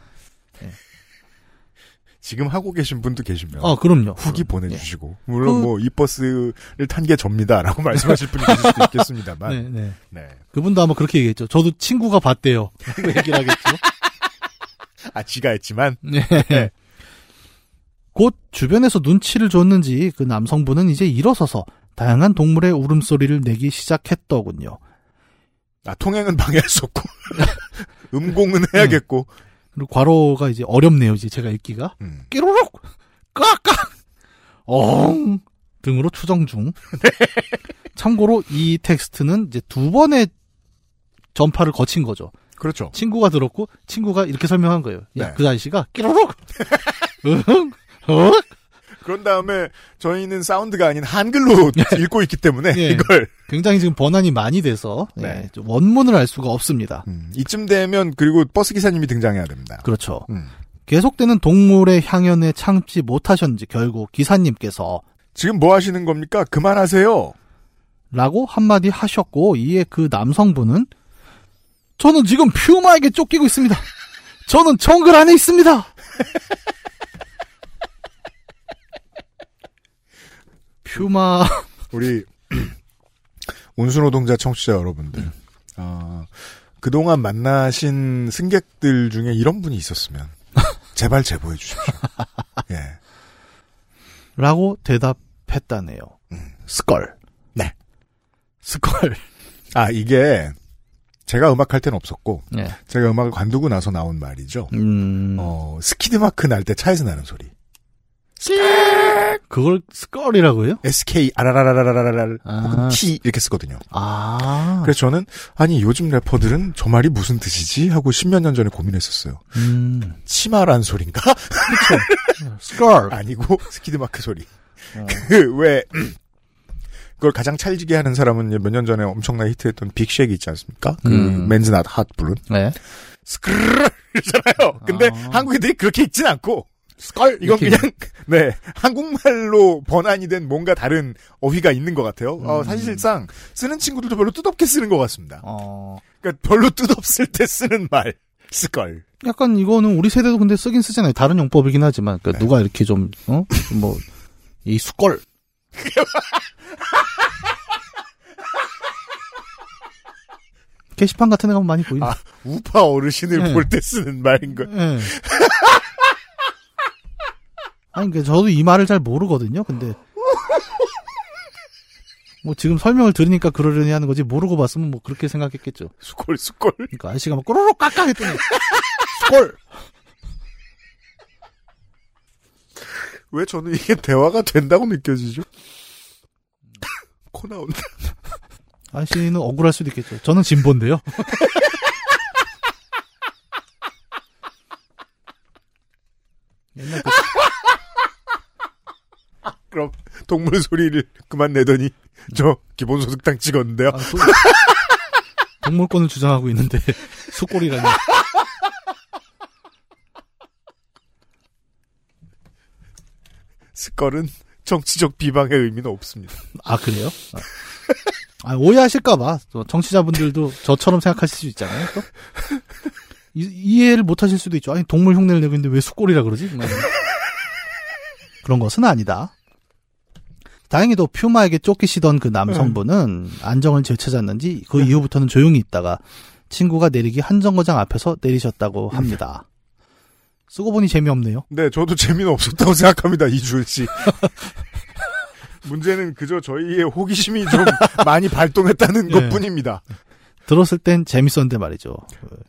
지금 하고 계신 분도 계시면 아 그럼요. 후기 그럼. 보내주시고 물론 그- 뭐이 버스를 탄 게 접니다라고 말씀하실 분이 계실 수도 있겠습니다만 네, 네. 네. 그분도 아마 그렇게 얘기했죠. 저도 친구가 봤대요. 라고 얘기를 하겠죠. 아 지가 했지만 네. 곧 주변에서 눈치를 줬는지 그 남성분은 이제 일어서서 다양한 동물의 울음소리를 내기 시작했더군요. 아 통행은 방해할 수 없고 음공은 해야겠고 그리고 괄호가 이제 어렵네요. 이제 제가 읽기가. 음. 끼로록! 깍깍! 엉! 등으로 추정 중. 참고로 이 텍스트는 이제 두 번의 전파를 거친 거죠. 그렇죠. 친구가 들었고 친구가 이렇게 설명한 거예요. 야, 네. 그 아저씨가 끼로록! 응? 어? 그런 다음에 저희는 사운드가 아닌 한글로 읽고 있기 때문에 예. 이걸 굉장히 지금 번안이 많이 돼서 네. 예, 좀 원문을 알 수가 없습니다. 음, 이쯤 되면 그리고 버스 기사님이 등장해야 됩니다. 그렇죠. 음. 계속되는 동물의 향연에 참지 못하셨는지 결국 기사님께서 지금 뭐 하시는 겁니까? 그만하세요. 라고 한마디 하셨고 이에 그 남성분은 저는 지금 퓨마에게 쫓기고 있습니다. 저는 정글 안에 있습니다. 퓨마 우리 운수노동자 청취자 여러분들, 어, 그동안 만나신 승객들 중에 이런 분이 있었으면 제발 제보해 주십시오. 예. 라고 대답했다네요. skrr. 네. skrr. 아 이게 제가 음악할 때는 없었고 네. 제가 음악을 관두고 나서 나온 말이죠. 음. 어, 스키드 마크 날 때 차에서 나는 소리. 그걸 스컬이라고 해요? SK 아라라라라라랄 아. 혹은 T 이렇게 쓰거든요. 아. 그래서 저는 아니 요즘 래퍼들은 저 말이 무슨 뜻이지 하고 십몇 년 전에 고민했었어요. 음. 치마란 소린가? skrr. 아니고 스키드 마크 소리. 어. 그왜 그걸 가장 찰지게 하는 사람은 몇 년 전에 엄청나게 히트했던 Big Shaq이 있지 않습니까? 그 음. Man's Not Hot 부른 네. skrrr 이러잖아요. 근데 아. 한국인들이 그렇게 읽진 않고 skrr 이건 이렇게 그냥 네 한국말로 번안이 된 뭔가 다른 어휘가 있는 것 같아요. 어, 음. 사실상 쓰는 친구들도 별로 뜻없게 쓰는 것 같습니다. 어, 그러니까 별로 뜻없을 때 쓰는 말 스컬. 약간 이거는 우리 세대도 근데 쓰긴 쓰잖아요. 다른 용법이긴 하지만 그러니까 누가 이렇게 좀 어? 뭐이 수걸 게시판 같은 데 가면 많이 보이네. 아, 우파 어르신을 네. 볼때 쓰는 말인 거. 예. 아니, 그 저도 이 말을 잘 모르거든요. 근데 뭐 지금 설명을 들으니까 그러려니 하는 거지 모르고 봤으면 뭐 그렇게 생각했겠죠. 수걸 수걸. 그러니까 아저씨가 막 꼬르륵 깍깍 했더니 스콜. 왜 저는 이게 대화가 된다고 느껴지죠? 코 나온다. 아저씨는 억울할 수도 있겠죠. 저는 진보인데요. 옛날 그 그럼 동물 소리를 그만 내더니 저 기본소득당 찍었는데요. 아, 소- 동물권을 주장하고 있는데 수골이라니. 스컬은 정치적 비방의 의미는 없습니다. 아 그래요? 아, 아, 오해하실까봐 또 정치자분들도 저처럼 생각하실 수 있잖아요. 또 이, 이해를 못하실 수도 있죠. 아니 동물 흉내를 내고 있는데 왜 수골이라 그러지? 뭐. 그런 것은 아니다. 다행히도 퓨마에게 쫓기시던 그 남성분은 안정을 되찾았는지 그 이후부터는 조용히 있다가 친구가 내리기 한 정거장 앞에서 내리셨다고 합니다. 쓰고 보니 재미없네요. 네, 저도 재미는 없었다고 생각합니다, 이주일 씨. 문제는 그저 저희의 호기심이 좀 많이 발동했다는 예. 것 뿐입니다. 들었을 땐 재밌었는데 말이죠.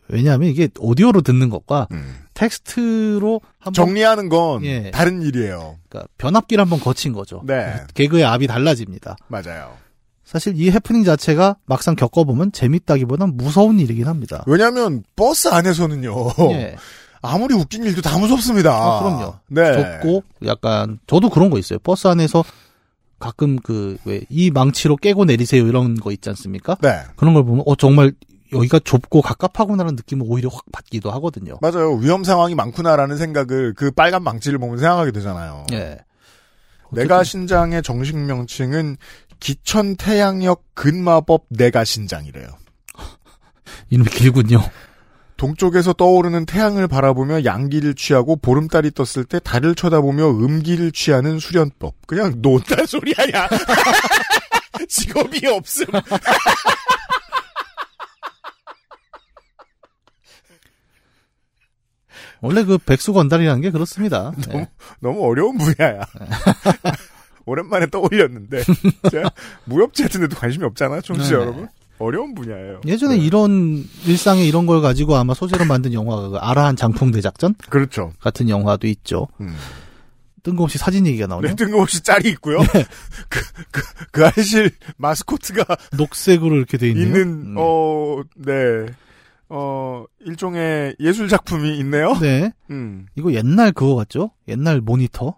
왜냐하면 이게 오디오로 듣는 것과 음. 텍스트로 한번 정리하는 건 예. 다른 일이에요. 그러니까 변압기를 한번 거친 거죠. 네, 개그의 압이 달라집니다. 맞아요. 사실 이 해프닝 자체가 막상 겪어보면 재밌다기보단 무서운 일이긴 합니다. 왜냐하면 버스 안에서는요. 예. 아무리 웃긴 일도 다 무섭습니다. 아, 그럼요. 네. 좁고 약간 저도 그런 거 있어요. 버스 안에서 가끔 그 왜 이 망치로 깨고 내리세요 이런 거 있지 않습니까? 네. 그런 걸 보면 어 정말 여기가 좁고 갑갑하구나라는 느낌을 오히려 확 받기도 하거든요. 맞아요. 위험 상황이 많구나라는 생각을 그 빨간 망치를 보면 생각하게 되잖아요. 예. 내가 신장의 정식 명칭은 기천 태양역 근마법 내가 신장이래요. 이름이 길군요. 동쪽에서 떠오르는 태양을 바라보며 양기를 취하고 보름달이 떴을 때 달을 쳐다보며 음기를 취하는 수련법. 그냥 논단 소리 아니야. 직업이 없음. 원래 그 백수 건달이라는 게 그렇습니다. 예. 너무 어려운 분야야. 오랜만에 떠올렸는데. 제가 무협지 같은 데도 관심이 없잖아, 청취자 네. 여러분. 어려운 분야예요. 예전에 네. 이런 일상에 이런 걸 가지고 아마 소재로 만든 영화가 그 아라한 장풍 대작전 그렇죠. 같은 영화도 있죠. 음. 뜬금없이 사진 얘기가 나오네요. 네, 뜬금없이 짤이 있고요. 그, 그, 그 아실 마스코트가 녹색으로 이렇게 돼 있네요. 있는, 음. 어, 네. 어, 일종의 예술 작품이 있네요. 네. 음. 이거 옛날 그거 같죠? 옛날 모니터.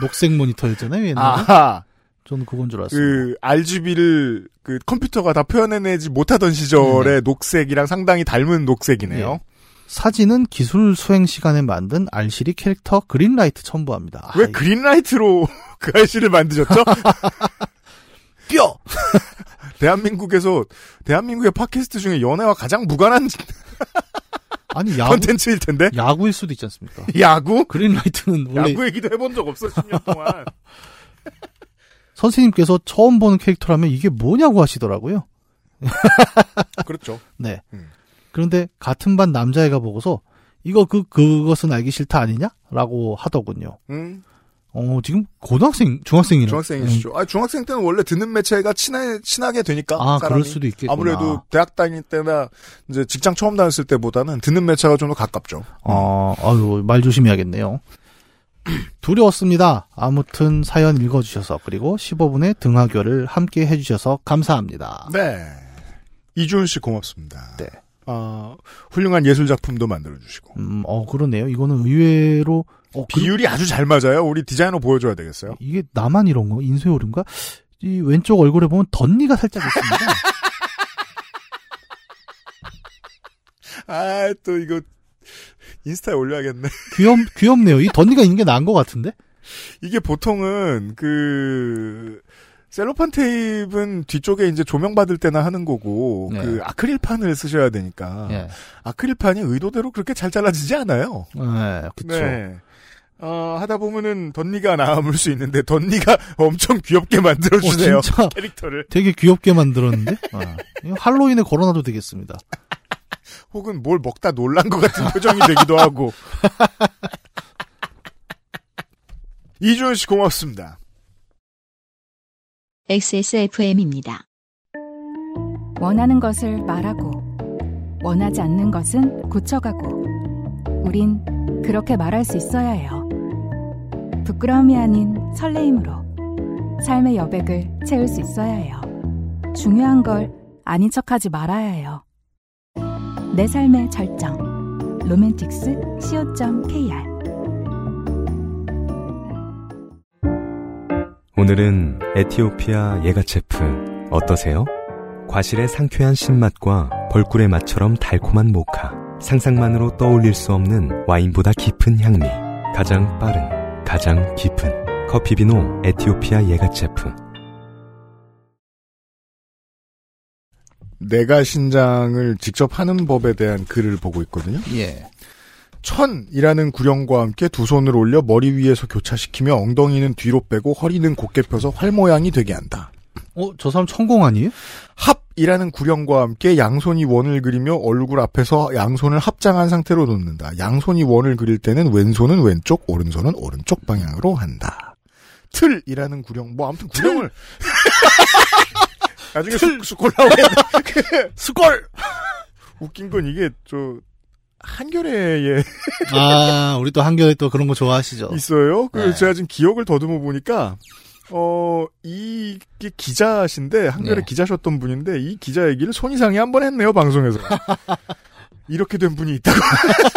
녹색 모니터였잖아요, 옛날에. 아하. 저는 그건 줄 알았어요. 그, RGB를 그 컴퓨터가 다 표현해내지 못하던 시절의 녹색이랑 상당히 닮은 녹색이네요. 예. 사진은 기술 수행 시간에 만든 알시리 캐릭터 그린라이트 첨부합니다. 왜 아, 그린라이트로 그 아이씨를 만드셨죠? 뛰어! 대한민국에서, 대한민국의 팟캐스트 중에 연애와 가장 무관한 아니, 야구, 컨텐츠일 텐데? 야구일 수도 있지 않습니까? 야구? 그린라이트는 원래 야구 얘기도 해본 적 없어, 10년 동안. 선생님께서 처음 보는 캐릭터라면 이게 뭐냐고 하시더라고요. 그렇죠. 네. 음. 그런데 같은 반 남자애가 보고서 이거 그 그것은 알기 싫다 아니냐라고 하더군요. 음, 어 지금 고등학생 중학생이네. 중학생이시죠. 아, 중학생 때는 원래 듣는 매체가 친하, 친하게 되니까. 아 사람이. 그럴 수도 있겠구나. 아무래도 대학 다닐 때나 이제 직장 처음 다녔을 때보다는 듣는 매체가 좀 더 가깝죠. 어 아유 말 조심해야겠네요. 두려웠습니다. 아무튼 사연 읽어주셔서 그리고 15분의 등하교를 함께 해주셔서 감사합니다. 네. 이주은 씨 고맙습니다. 네. 아, 훌륭한 예술 작품도 만들어 주시고. 음, 어 그러네요. 이거는 의외로 어, 그- 비율이 아주 잘 맞아요. 우리 디자이너 보여줘야 되겠어요. 이게 나만 이런 거 인쇄오류인가? 이 왼쪽 얼굴에 보면 덧니가 살짝 있습니다. 아, 또 이거 인스타에 올려야겠네. 귀엽, 귀엽네요. 이 덧니가 있는 게 나은 것 같은데? 이게 보통은 그 셀로판 테이프는 뒤쪽에 이제 조명 받을 때나 하는 거고 네. 그 아크릴판을 쓰셔야 되니까 예. 아크릴판이 의도대로 그렇게 잘 잘라지지 않아요. 네, 그쵸. 네. 어, 하다 보면은 덧니가 남을 수 있는데 덧니가 엄청 귀엽게 만들어 주세요. 어, 진짜 캐릭터를 되게 귀엽게 만들었는데? 아, 할로윈에 걸어놔도 되겠습니다. 혹은 뭘 먹다 놀란 것 같은 표정이 되기도 하고. 이주현 씨 고맙습니다. XSFM입니다. 원하는 것을 말하고 원하지 않는 것은 고쳐가고 우린 그렇게 말할 수 있어야 해요. 부끄러움이 아닌 설레임으로 삶의 여백을 채울 수 있어야 해요. 중요한 걸 아닌 척하지 말아야 해요. 내 삶의 절정 로맨틱스 co.kr 오늘은 에티오피아 예가체프 어떠세요? 과실의 상쾌한 신맛과 벌꿀의 맛처럼 달콤한 모카. 상상만으로 떠올릴 수 없는 와인보다 깊은 향미. 가장 빠른, 가장 깊은 커피비노 에티오피아 예가체프. 내가 신장을 직접 하는 법에 대한 글을 보고 있거든요. 예. 천이라는 구령과 함께 두 손을 올려 머리 위에서 교차시키며 엉덩이는 뒤로 빼고 허리는 곧게 펴서 활 모양이 되게 한다. 어, 저 사람 천공 아니에요? 합이라는 구령과 함께 양손이 원을 그리며 얼굴 앞에서 양손을 합장한 상태로 놓는다. 양손이 원을 그릴 때는 왼손은 왼쪽, 오른손은 오른쪽 방향으로 한다. 틀이라는 구령, 뭐 아무튼 구령을 나중에 쑥, 쑥 올라오겠네. 스골! 웃긴 건 이게 저 한겨레에 아, 우리 또 한겨레 또 그런 거 좋아하시죠? 있어요. 그 네. 제가 지금 기억을 더듬어 보니까 어 이게 기자신데 한겨레 네. 기자셨던 분인데 이 기자 얘기를 손이상이 한 번 했네요 방송에서 이렇게 된 분이 있다고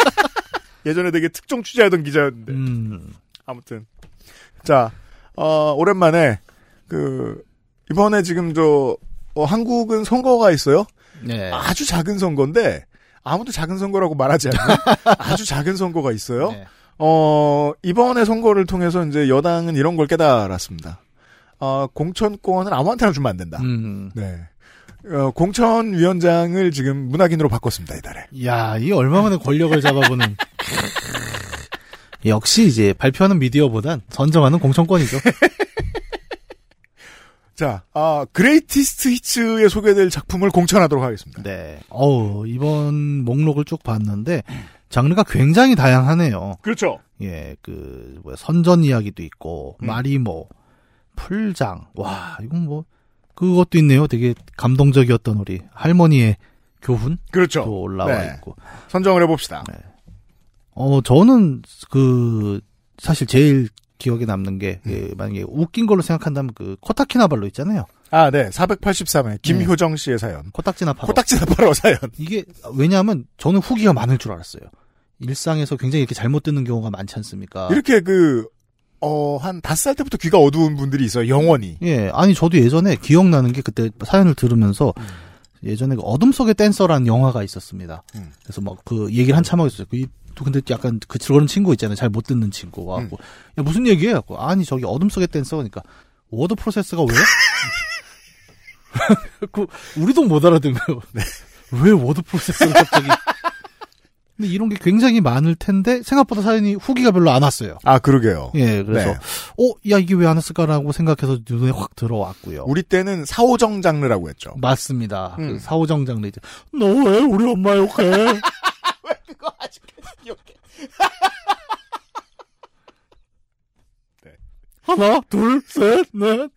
예전에 되게 특종 취재하던 기자였는데 음, 아무튼 자 어, 오랜만에 그 이번에 지금 저 어, 한국은 선거가 있어요. 네. 아주 작은 선거인데 아무도 작은 선거라고 말하지 않는 아주 작은 선거가 있어요. 네. 어, 이번에 선거를 통해서 이제 여당은 이런 걸 깨달았습니다. 어, 공천권은 아무한테나 주면 안 된다. 음. 네. 어, 공천위원장을 지금 문학인으로 바꿨습니다, 이달에. 야, 이 얼마 만에 권력을 잡아보는. 역시 이제 발표하는 미디어보단 선정하는 공천권이죠. 자, 아, Greatest Hits에 소개될 작품을 공천하도록 하겠습니다. 네. 어우, 이번 목록을 쭉 봤는데, 장르가 굉장히 다양하네요. 그렇죠. 예, 그, 뭐야, 선전 이야기도 있고, 음. 마리모, 풀장. 와, 이건 뭐, 그것도 있네요. 되게 감동적이었던 우리 할머니의 교훈도 그렇죠. 올라와 네. 있고. 선정을 해봅시다. 어, 저는 그 사실 제일 기억에 남는 게 음. 예, 만약에 웃긴 걸로 생각한다면 그 코타키나발로 있잖아요. 아, 네. 483회 김효정 씨의 사연. 코딱지나팔로. 코딱지 나팔로 사연. 이게 왜냐하면 저는 후기가 많을 줄 알았어요. 일상에서 굉장히 이렇게 잘못 듣는 경우가 많지 않습니까? 이렇게 그, 어, 한 다섯 살 때부터 귀가 어두운 분들이 있어요, 영원히. 예, 아니 저도 예전에 기억나는 게 그때 사연을 들으면서 음. 예전에 그 어둠 속의 댄서라는 영화가 있었습니다. 음. 그래서 막 그 얘기를 한참 하고 있어요. 그 이- 근데 약간 그 그런 친구 있잖아요. 잘 못 듣는 친구 와갖고 음. 야 무슨 얘기해? 갖고 아니 저기 어둠 속의 댄서 그러니까 word process가 왜? 그 우리도 못 알아듣는 거예요. 네. 왜 word process를 갑자기? 근데 이런 게 굉장히 많을 텐데 생각보다 사연이 후기가 별로 안 왔어요. 아, 그러게요. 예, 그래서 네. 어, 야 이게 왜 안 왔을까라고 생각해서 눈에 확 들어왔고요. 우리 때는 사오정 장르라고 했죠. 맞습니다. 음. 그 사오정 장르 이제 너 왜 우리 엄마 욕해? 그거 아직까지 기억해. 하나, 둘, 셋, 넷.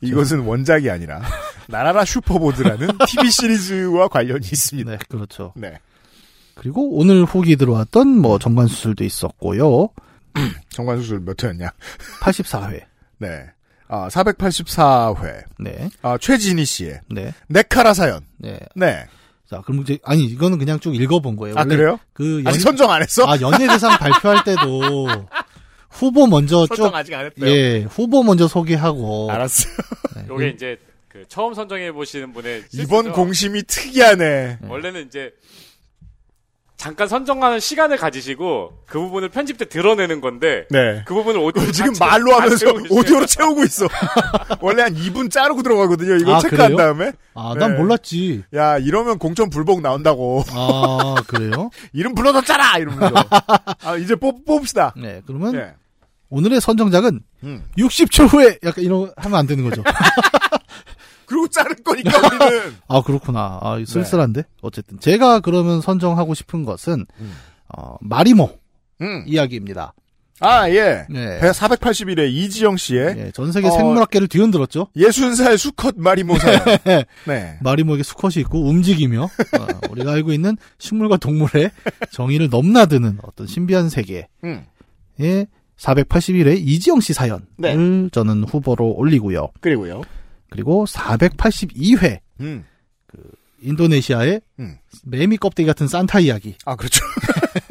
이것은 원작이 아니라 나라라 슈퍼보드라는 TV 시리즈와 관련이 있습니다. 네, 그렇죠. 네. 그리고 오늘 후기 들어왔던 뭐 정관 수술도 있었고요. 정관 수술 몇 회였냐? 84회. 네. 아, 484회. 네, 아, 최진희 씨의 네, 네카라 사연. 네. 네. 자, 그럼 이제 아니 이거는 그냥 쭉 읽어본 거예요. 아, 그래요? 그 연, 아직 선정 안 했어? 아 연예대상 발표할 때도 후보 먼저 쭉 아직 안 했대요. 예, 후보 먼저 소개하고 알았어요. 네, 요게 이제 그 처음 선정해 보시는 분의 이번 실수죠. 공심이 특이하네. 원래는 이제 잠깐 선정하는 시간을 가지시고 그 부분을 편집 때 드러내는 건데 네. 그 부분을 오디오 지금 다 말로 하면서. 오디오로 채우고 있어. 원래 한 2분 자르고 들어가거든요. 이거 아, 체크한 그래요? 다음에. 아, 난 네. 몰랐지. 야, 이러면 공천 불복 나온다고. 아, 그래요? 이름 불러뒀잖아! 이러면서. 아, 이제 뽑, 뽑읍시다. 네, 그러면 예. 오늘의 선정작은 음. 60초 후에 약간 이런 하면 안 되는 거죠. 그리고 자를 거니까 우리는. 아, 그렇구나. 아, 네. 쓸쓸한데? 어쨌든. 제가 그러면 선정하고 싶은 것은, 음. 어, 마리모 음. 이야기입니다. 아, 예. 네. 481회 이지영 씨의 예, 전 세계 어, 생물학계를 뒤흔들었죠. 60살 수컷 마리모사요. 네. 마리모에게 수컷이 있고 움직이며 어, 우리가 알고 있는 식물과 동물의 정의를 넘나드는 어떤 신비한 세계의 음. 481회 이지영 씨 사연을 네. 저는 후보로 올리고요. 그리고요. 그리고 482회 음. 인도네시아의 음. 매미 껍데기 같은 산타 이야기. 아, 그렇죠.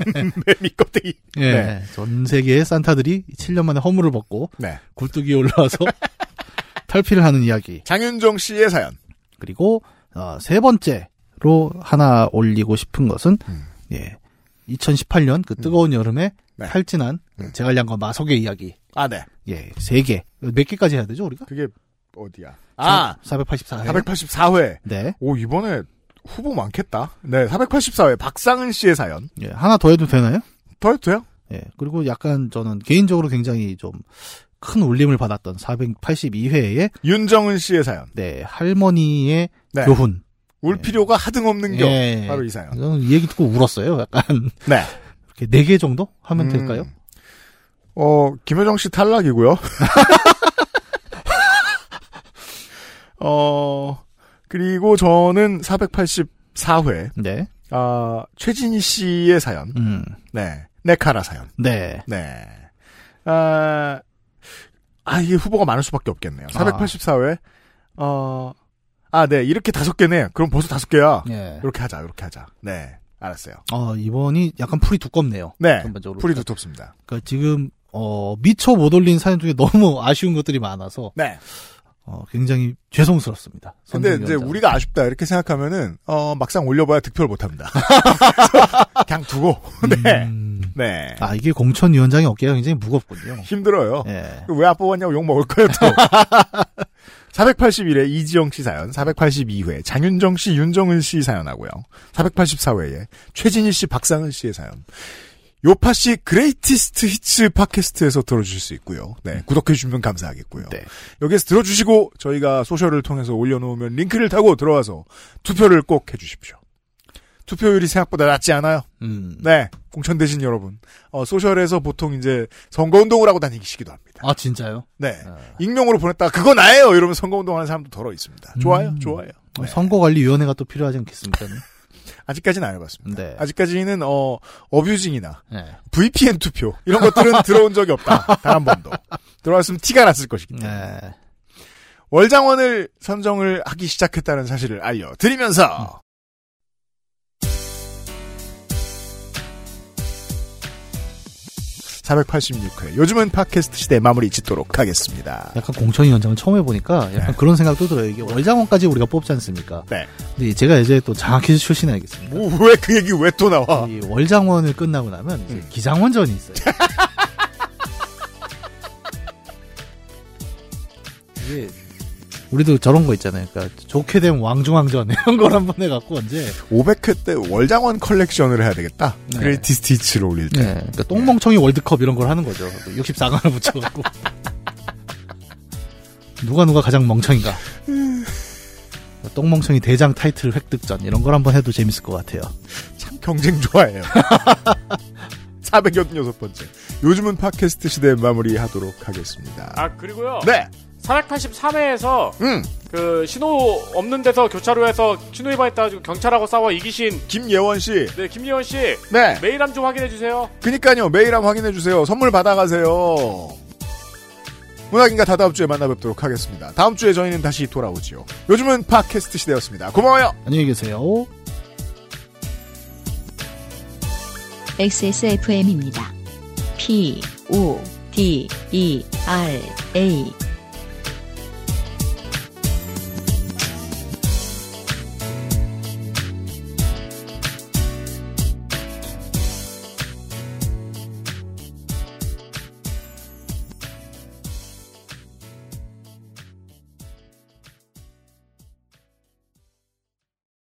매미 껍데기. 예. 네. 전 세계의 산타들이 7년 만에 허물을 벗고 네. 굴뚝 위에 올라와서 탈피를 하는 이야기. 장윤정 씨의 사연. 그리고 어, 세 번째로 하나 올리고 싶은 것은 음. 예. 2018년 그 뜨거운 여름에 네. 탈진한 음. 제갈량과 마석의 이야기. 아, 네. 예, 세 개. 몇 개까지 해야 되죠, 우리가? 그게 어디야? 아, 484회. 484회. 네. 오, 이번에 후보 많겠다. 네, 484회 박상은 씨의 사연. 예, 하나 더 해도 되나요? 더 해도 돼요? 예. 그리고 약간 저는 개인적으로 굉장히 좀 큰 울림을 받았던 482회에 윤정은 씨의 사연. 네, 할머니의 네. 교훈. 울 필요가 하등 없는 겨. 예. 바로 이 사연. 저는 이 얘기 듣고 울었어요. 약간 네. 이렇게 네 개 정도 하면 음. 될까요? 어, 김효정 씨 탈락이고요. 어, 그리고 저는 484회, 네. 아, 최진희 씨의 사연. 음. 네. 네카라 사연. 네. 네. 아, 아, 이게 후보가 많을 수밖에 없겠네요. 484회, 어, 아, 네. 이렇게 다섯 개네. 그럼 벌써 다섯 개야. 예. 이렇게 하자, 이렇게 하자. 네. 알았어요. 어, 이번이 약간 풀이 두껍네요. 네. 전반적으로. 풀이 두텁습니다. 그러니까 지금 어, 미처 못 올린 사연 중에 너무 아쉬운 것들이 많아서 네. 어, 굉장히 죄송스럽습니다. 근데 이제. 우리가 아쉽다 이렇게 생각하면은 어 막상 올려봐야 득표를 못합니다. 그냥 두고 네, 음, 네 아 이게 공천 위원장의 어깨가 굉장히 무겁군요. 힘들어요. 예. 왜안 뽑았냐고 욕 먹을 거예요 또. 481회 이지영 씨 사연, 482회 장윤정 씨, 윤정은 씨 사연하고요. 484회에 최진희 씨, 박상은 씨의 사연. 요팟시 Greatest Hits 팟캐스트에서 들어주실 수 있고요. 네, 구독해주시면 감사하겠고요. 네. 여기서 들어주시고 저희가 social을 통해서 올려놓으면 링크를 타고 들어와서 투표를 꼭 해주십시오. 투표율이 생각보다 낮지 않아요. 음. 네, 공천되신 여러분. 어, social에서 보통 이제 선거운동을 하고 다니시기도 합니다. 아 진짜요? 네. 아. 익명으로 보냈다가 그거 나예요! 이러면 선거운동하는 사람도 덜어 있습니다. 좋아요, 음. 좋아요. 어, 네. 선거관리위원회가 또 필요하지 않겠습니까? 아직까지는 안 해봤습니다. 네. 아직까지는, 어, 어뷰징이나 네. VPN 투표, 이런 것들은 들어온 적이 없다. 단 한 번도. 들어왔으면 티가 났을 것이기 때문에. 네. 월장원을 선정을 하기 시작했다는 사실을 알려드리면서, (486회) 요즘은 팟캐스트 시대 마무리 짓도록 하겠습니다. 약간 공천위 원장을 처음 해보니까 약간 네. 그런 생각도 들어요. 이게 월장원까지 우리가 뽑지 않습니까? 네. 근데 제가 이제 또 장학퀴즈 출신이 알겠습니다. 뭐, 왜 그 얘기 왜 또 나와? 이 월장원을 끝나고 나면 음. 기장원전이 있어요. 이게 우리도 저런 거 있잖아요. 그러니까 좋게 된 왕중왕전 이런 걸 한번 해갖고 언제 500회 때 월장원 컬렉션을 해야 되겠다. 네. Greatest Hits를 올릴 때. 네, 그러니까 똥멍청이 월드컵 이런 걸 하는 거죠. 64강을 붙여갖고 누가 누가 가장 멍청인가. 똥멍청이 대장 타이틀 획득전 이런 걸 한번 해도 재밌을 것 같아요. 참 경쟁 좋아해요. 486번째. 요즘은 팟캐스트 시대 마무리하도록 하겠습니다. 아 그리고요. 네. 483회에서 음. 그 신호 없는 데서 교차로에서 신호 위반했다가지고 경찰하고 싸워 이기신 김예원 씨. 네 김예원 씨 네. 메일함 좀 확인해 주세요. 그니까요. 메일함 확인해 주세요. 선물 받아 가세요. 문학인가 다다음 주에 만나 뵙도록 하겠습니다. 다음 주에 저희는 다시 돌아오지요. 요즘은 팟캐스트 시대였습니다. 고마워요. 안녕히 계세요. XSFM입니다. P, O, D, E, R, A.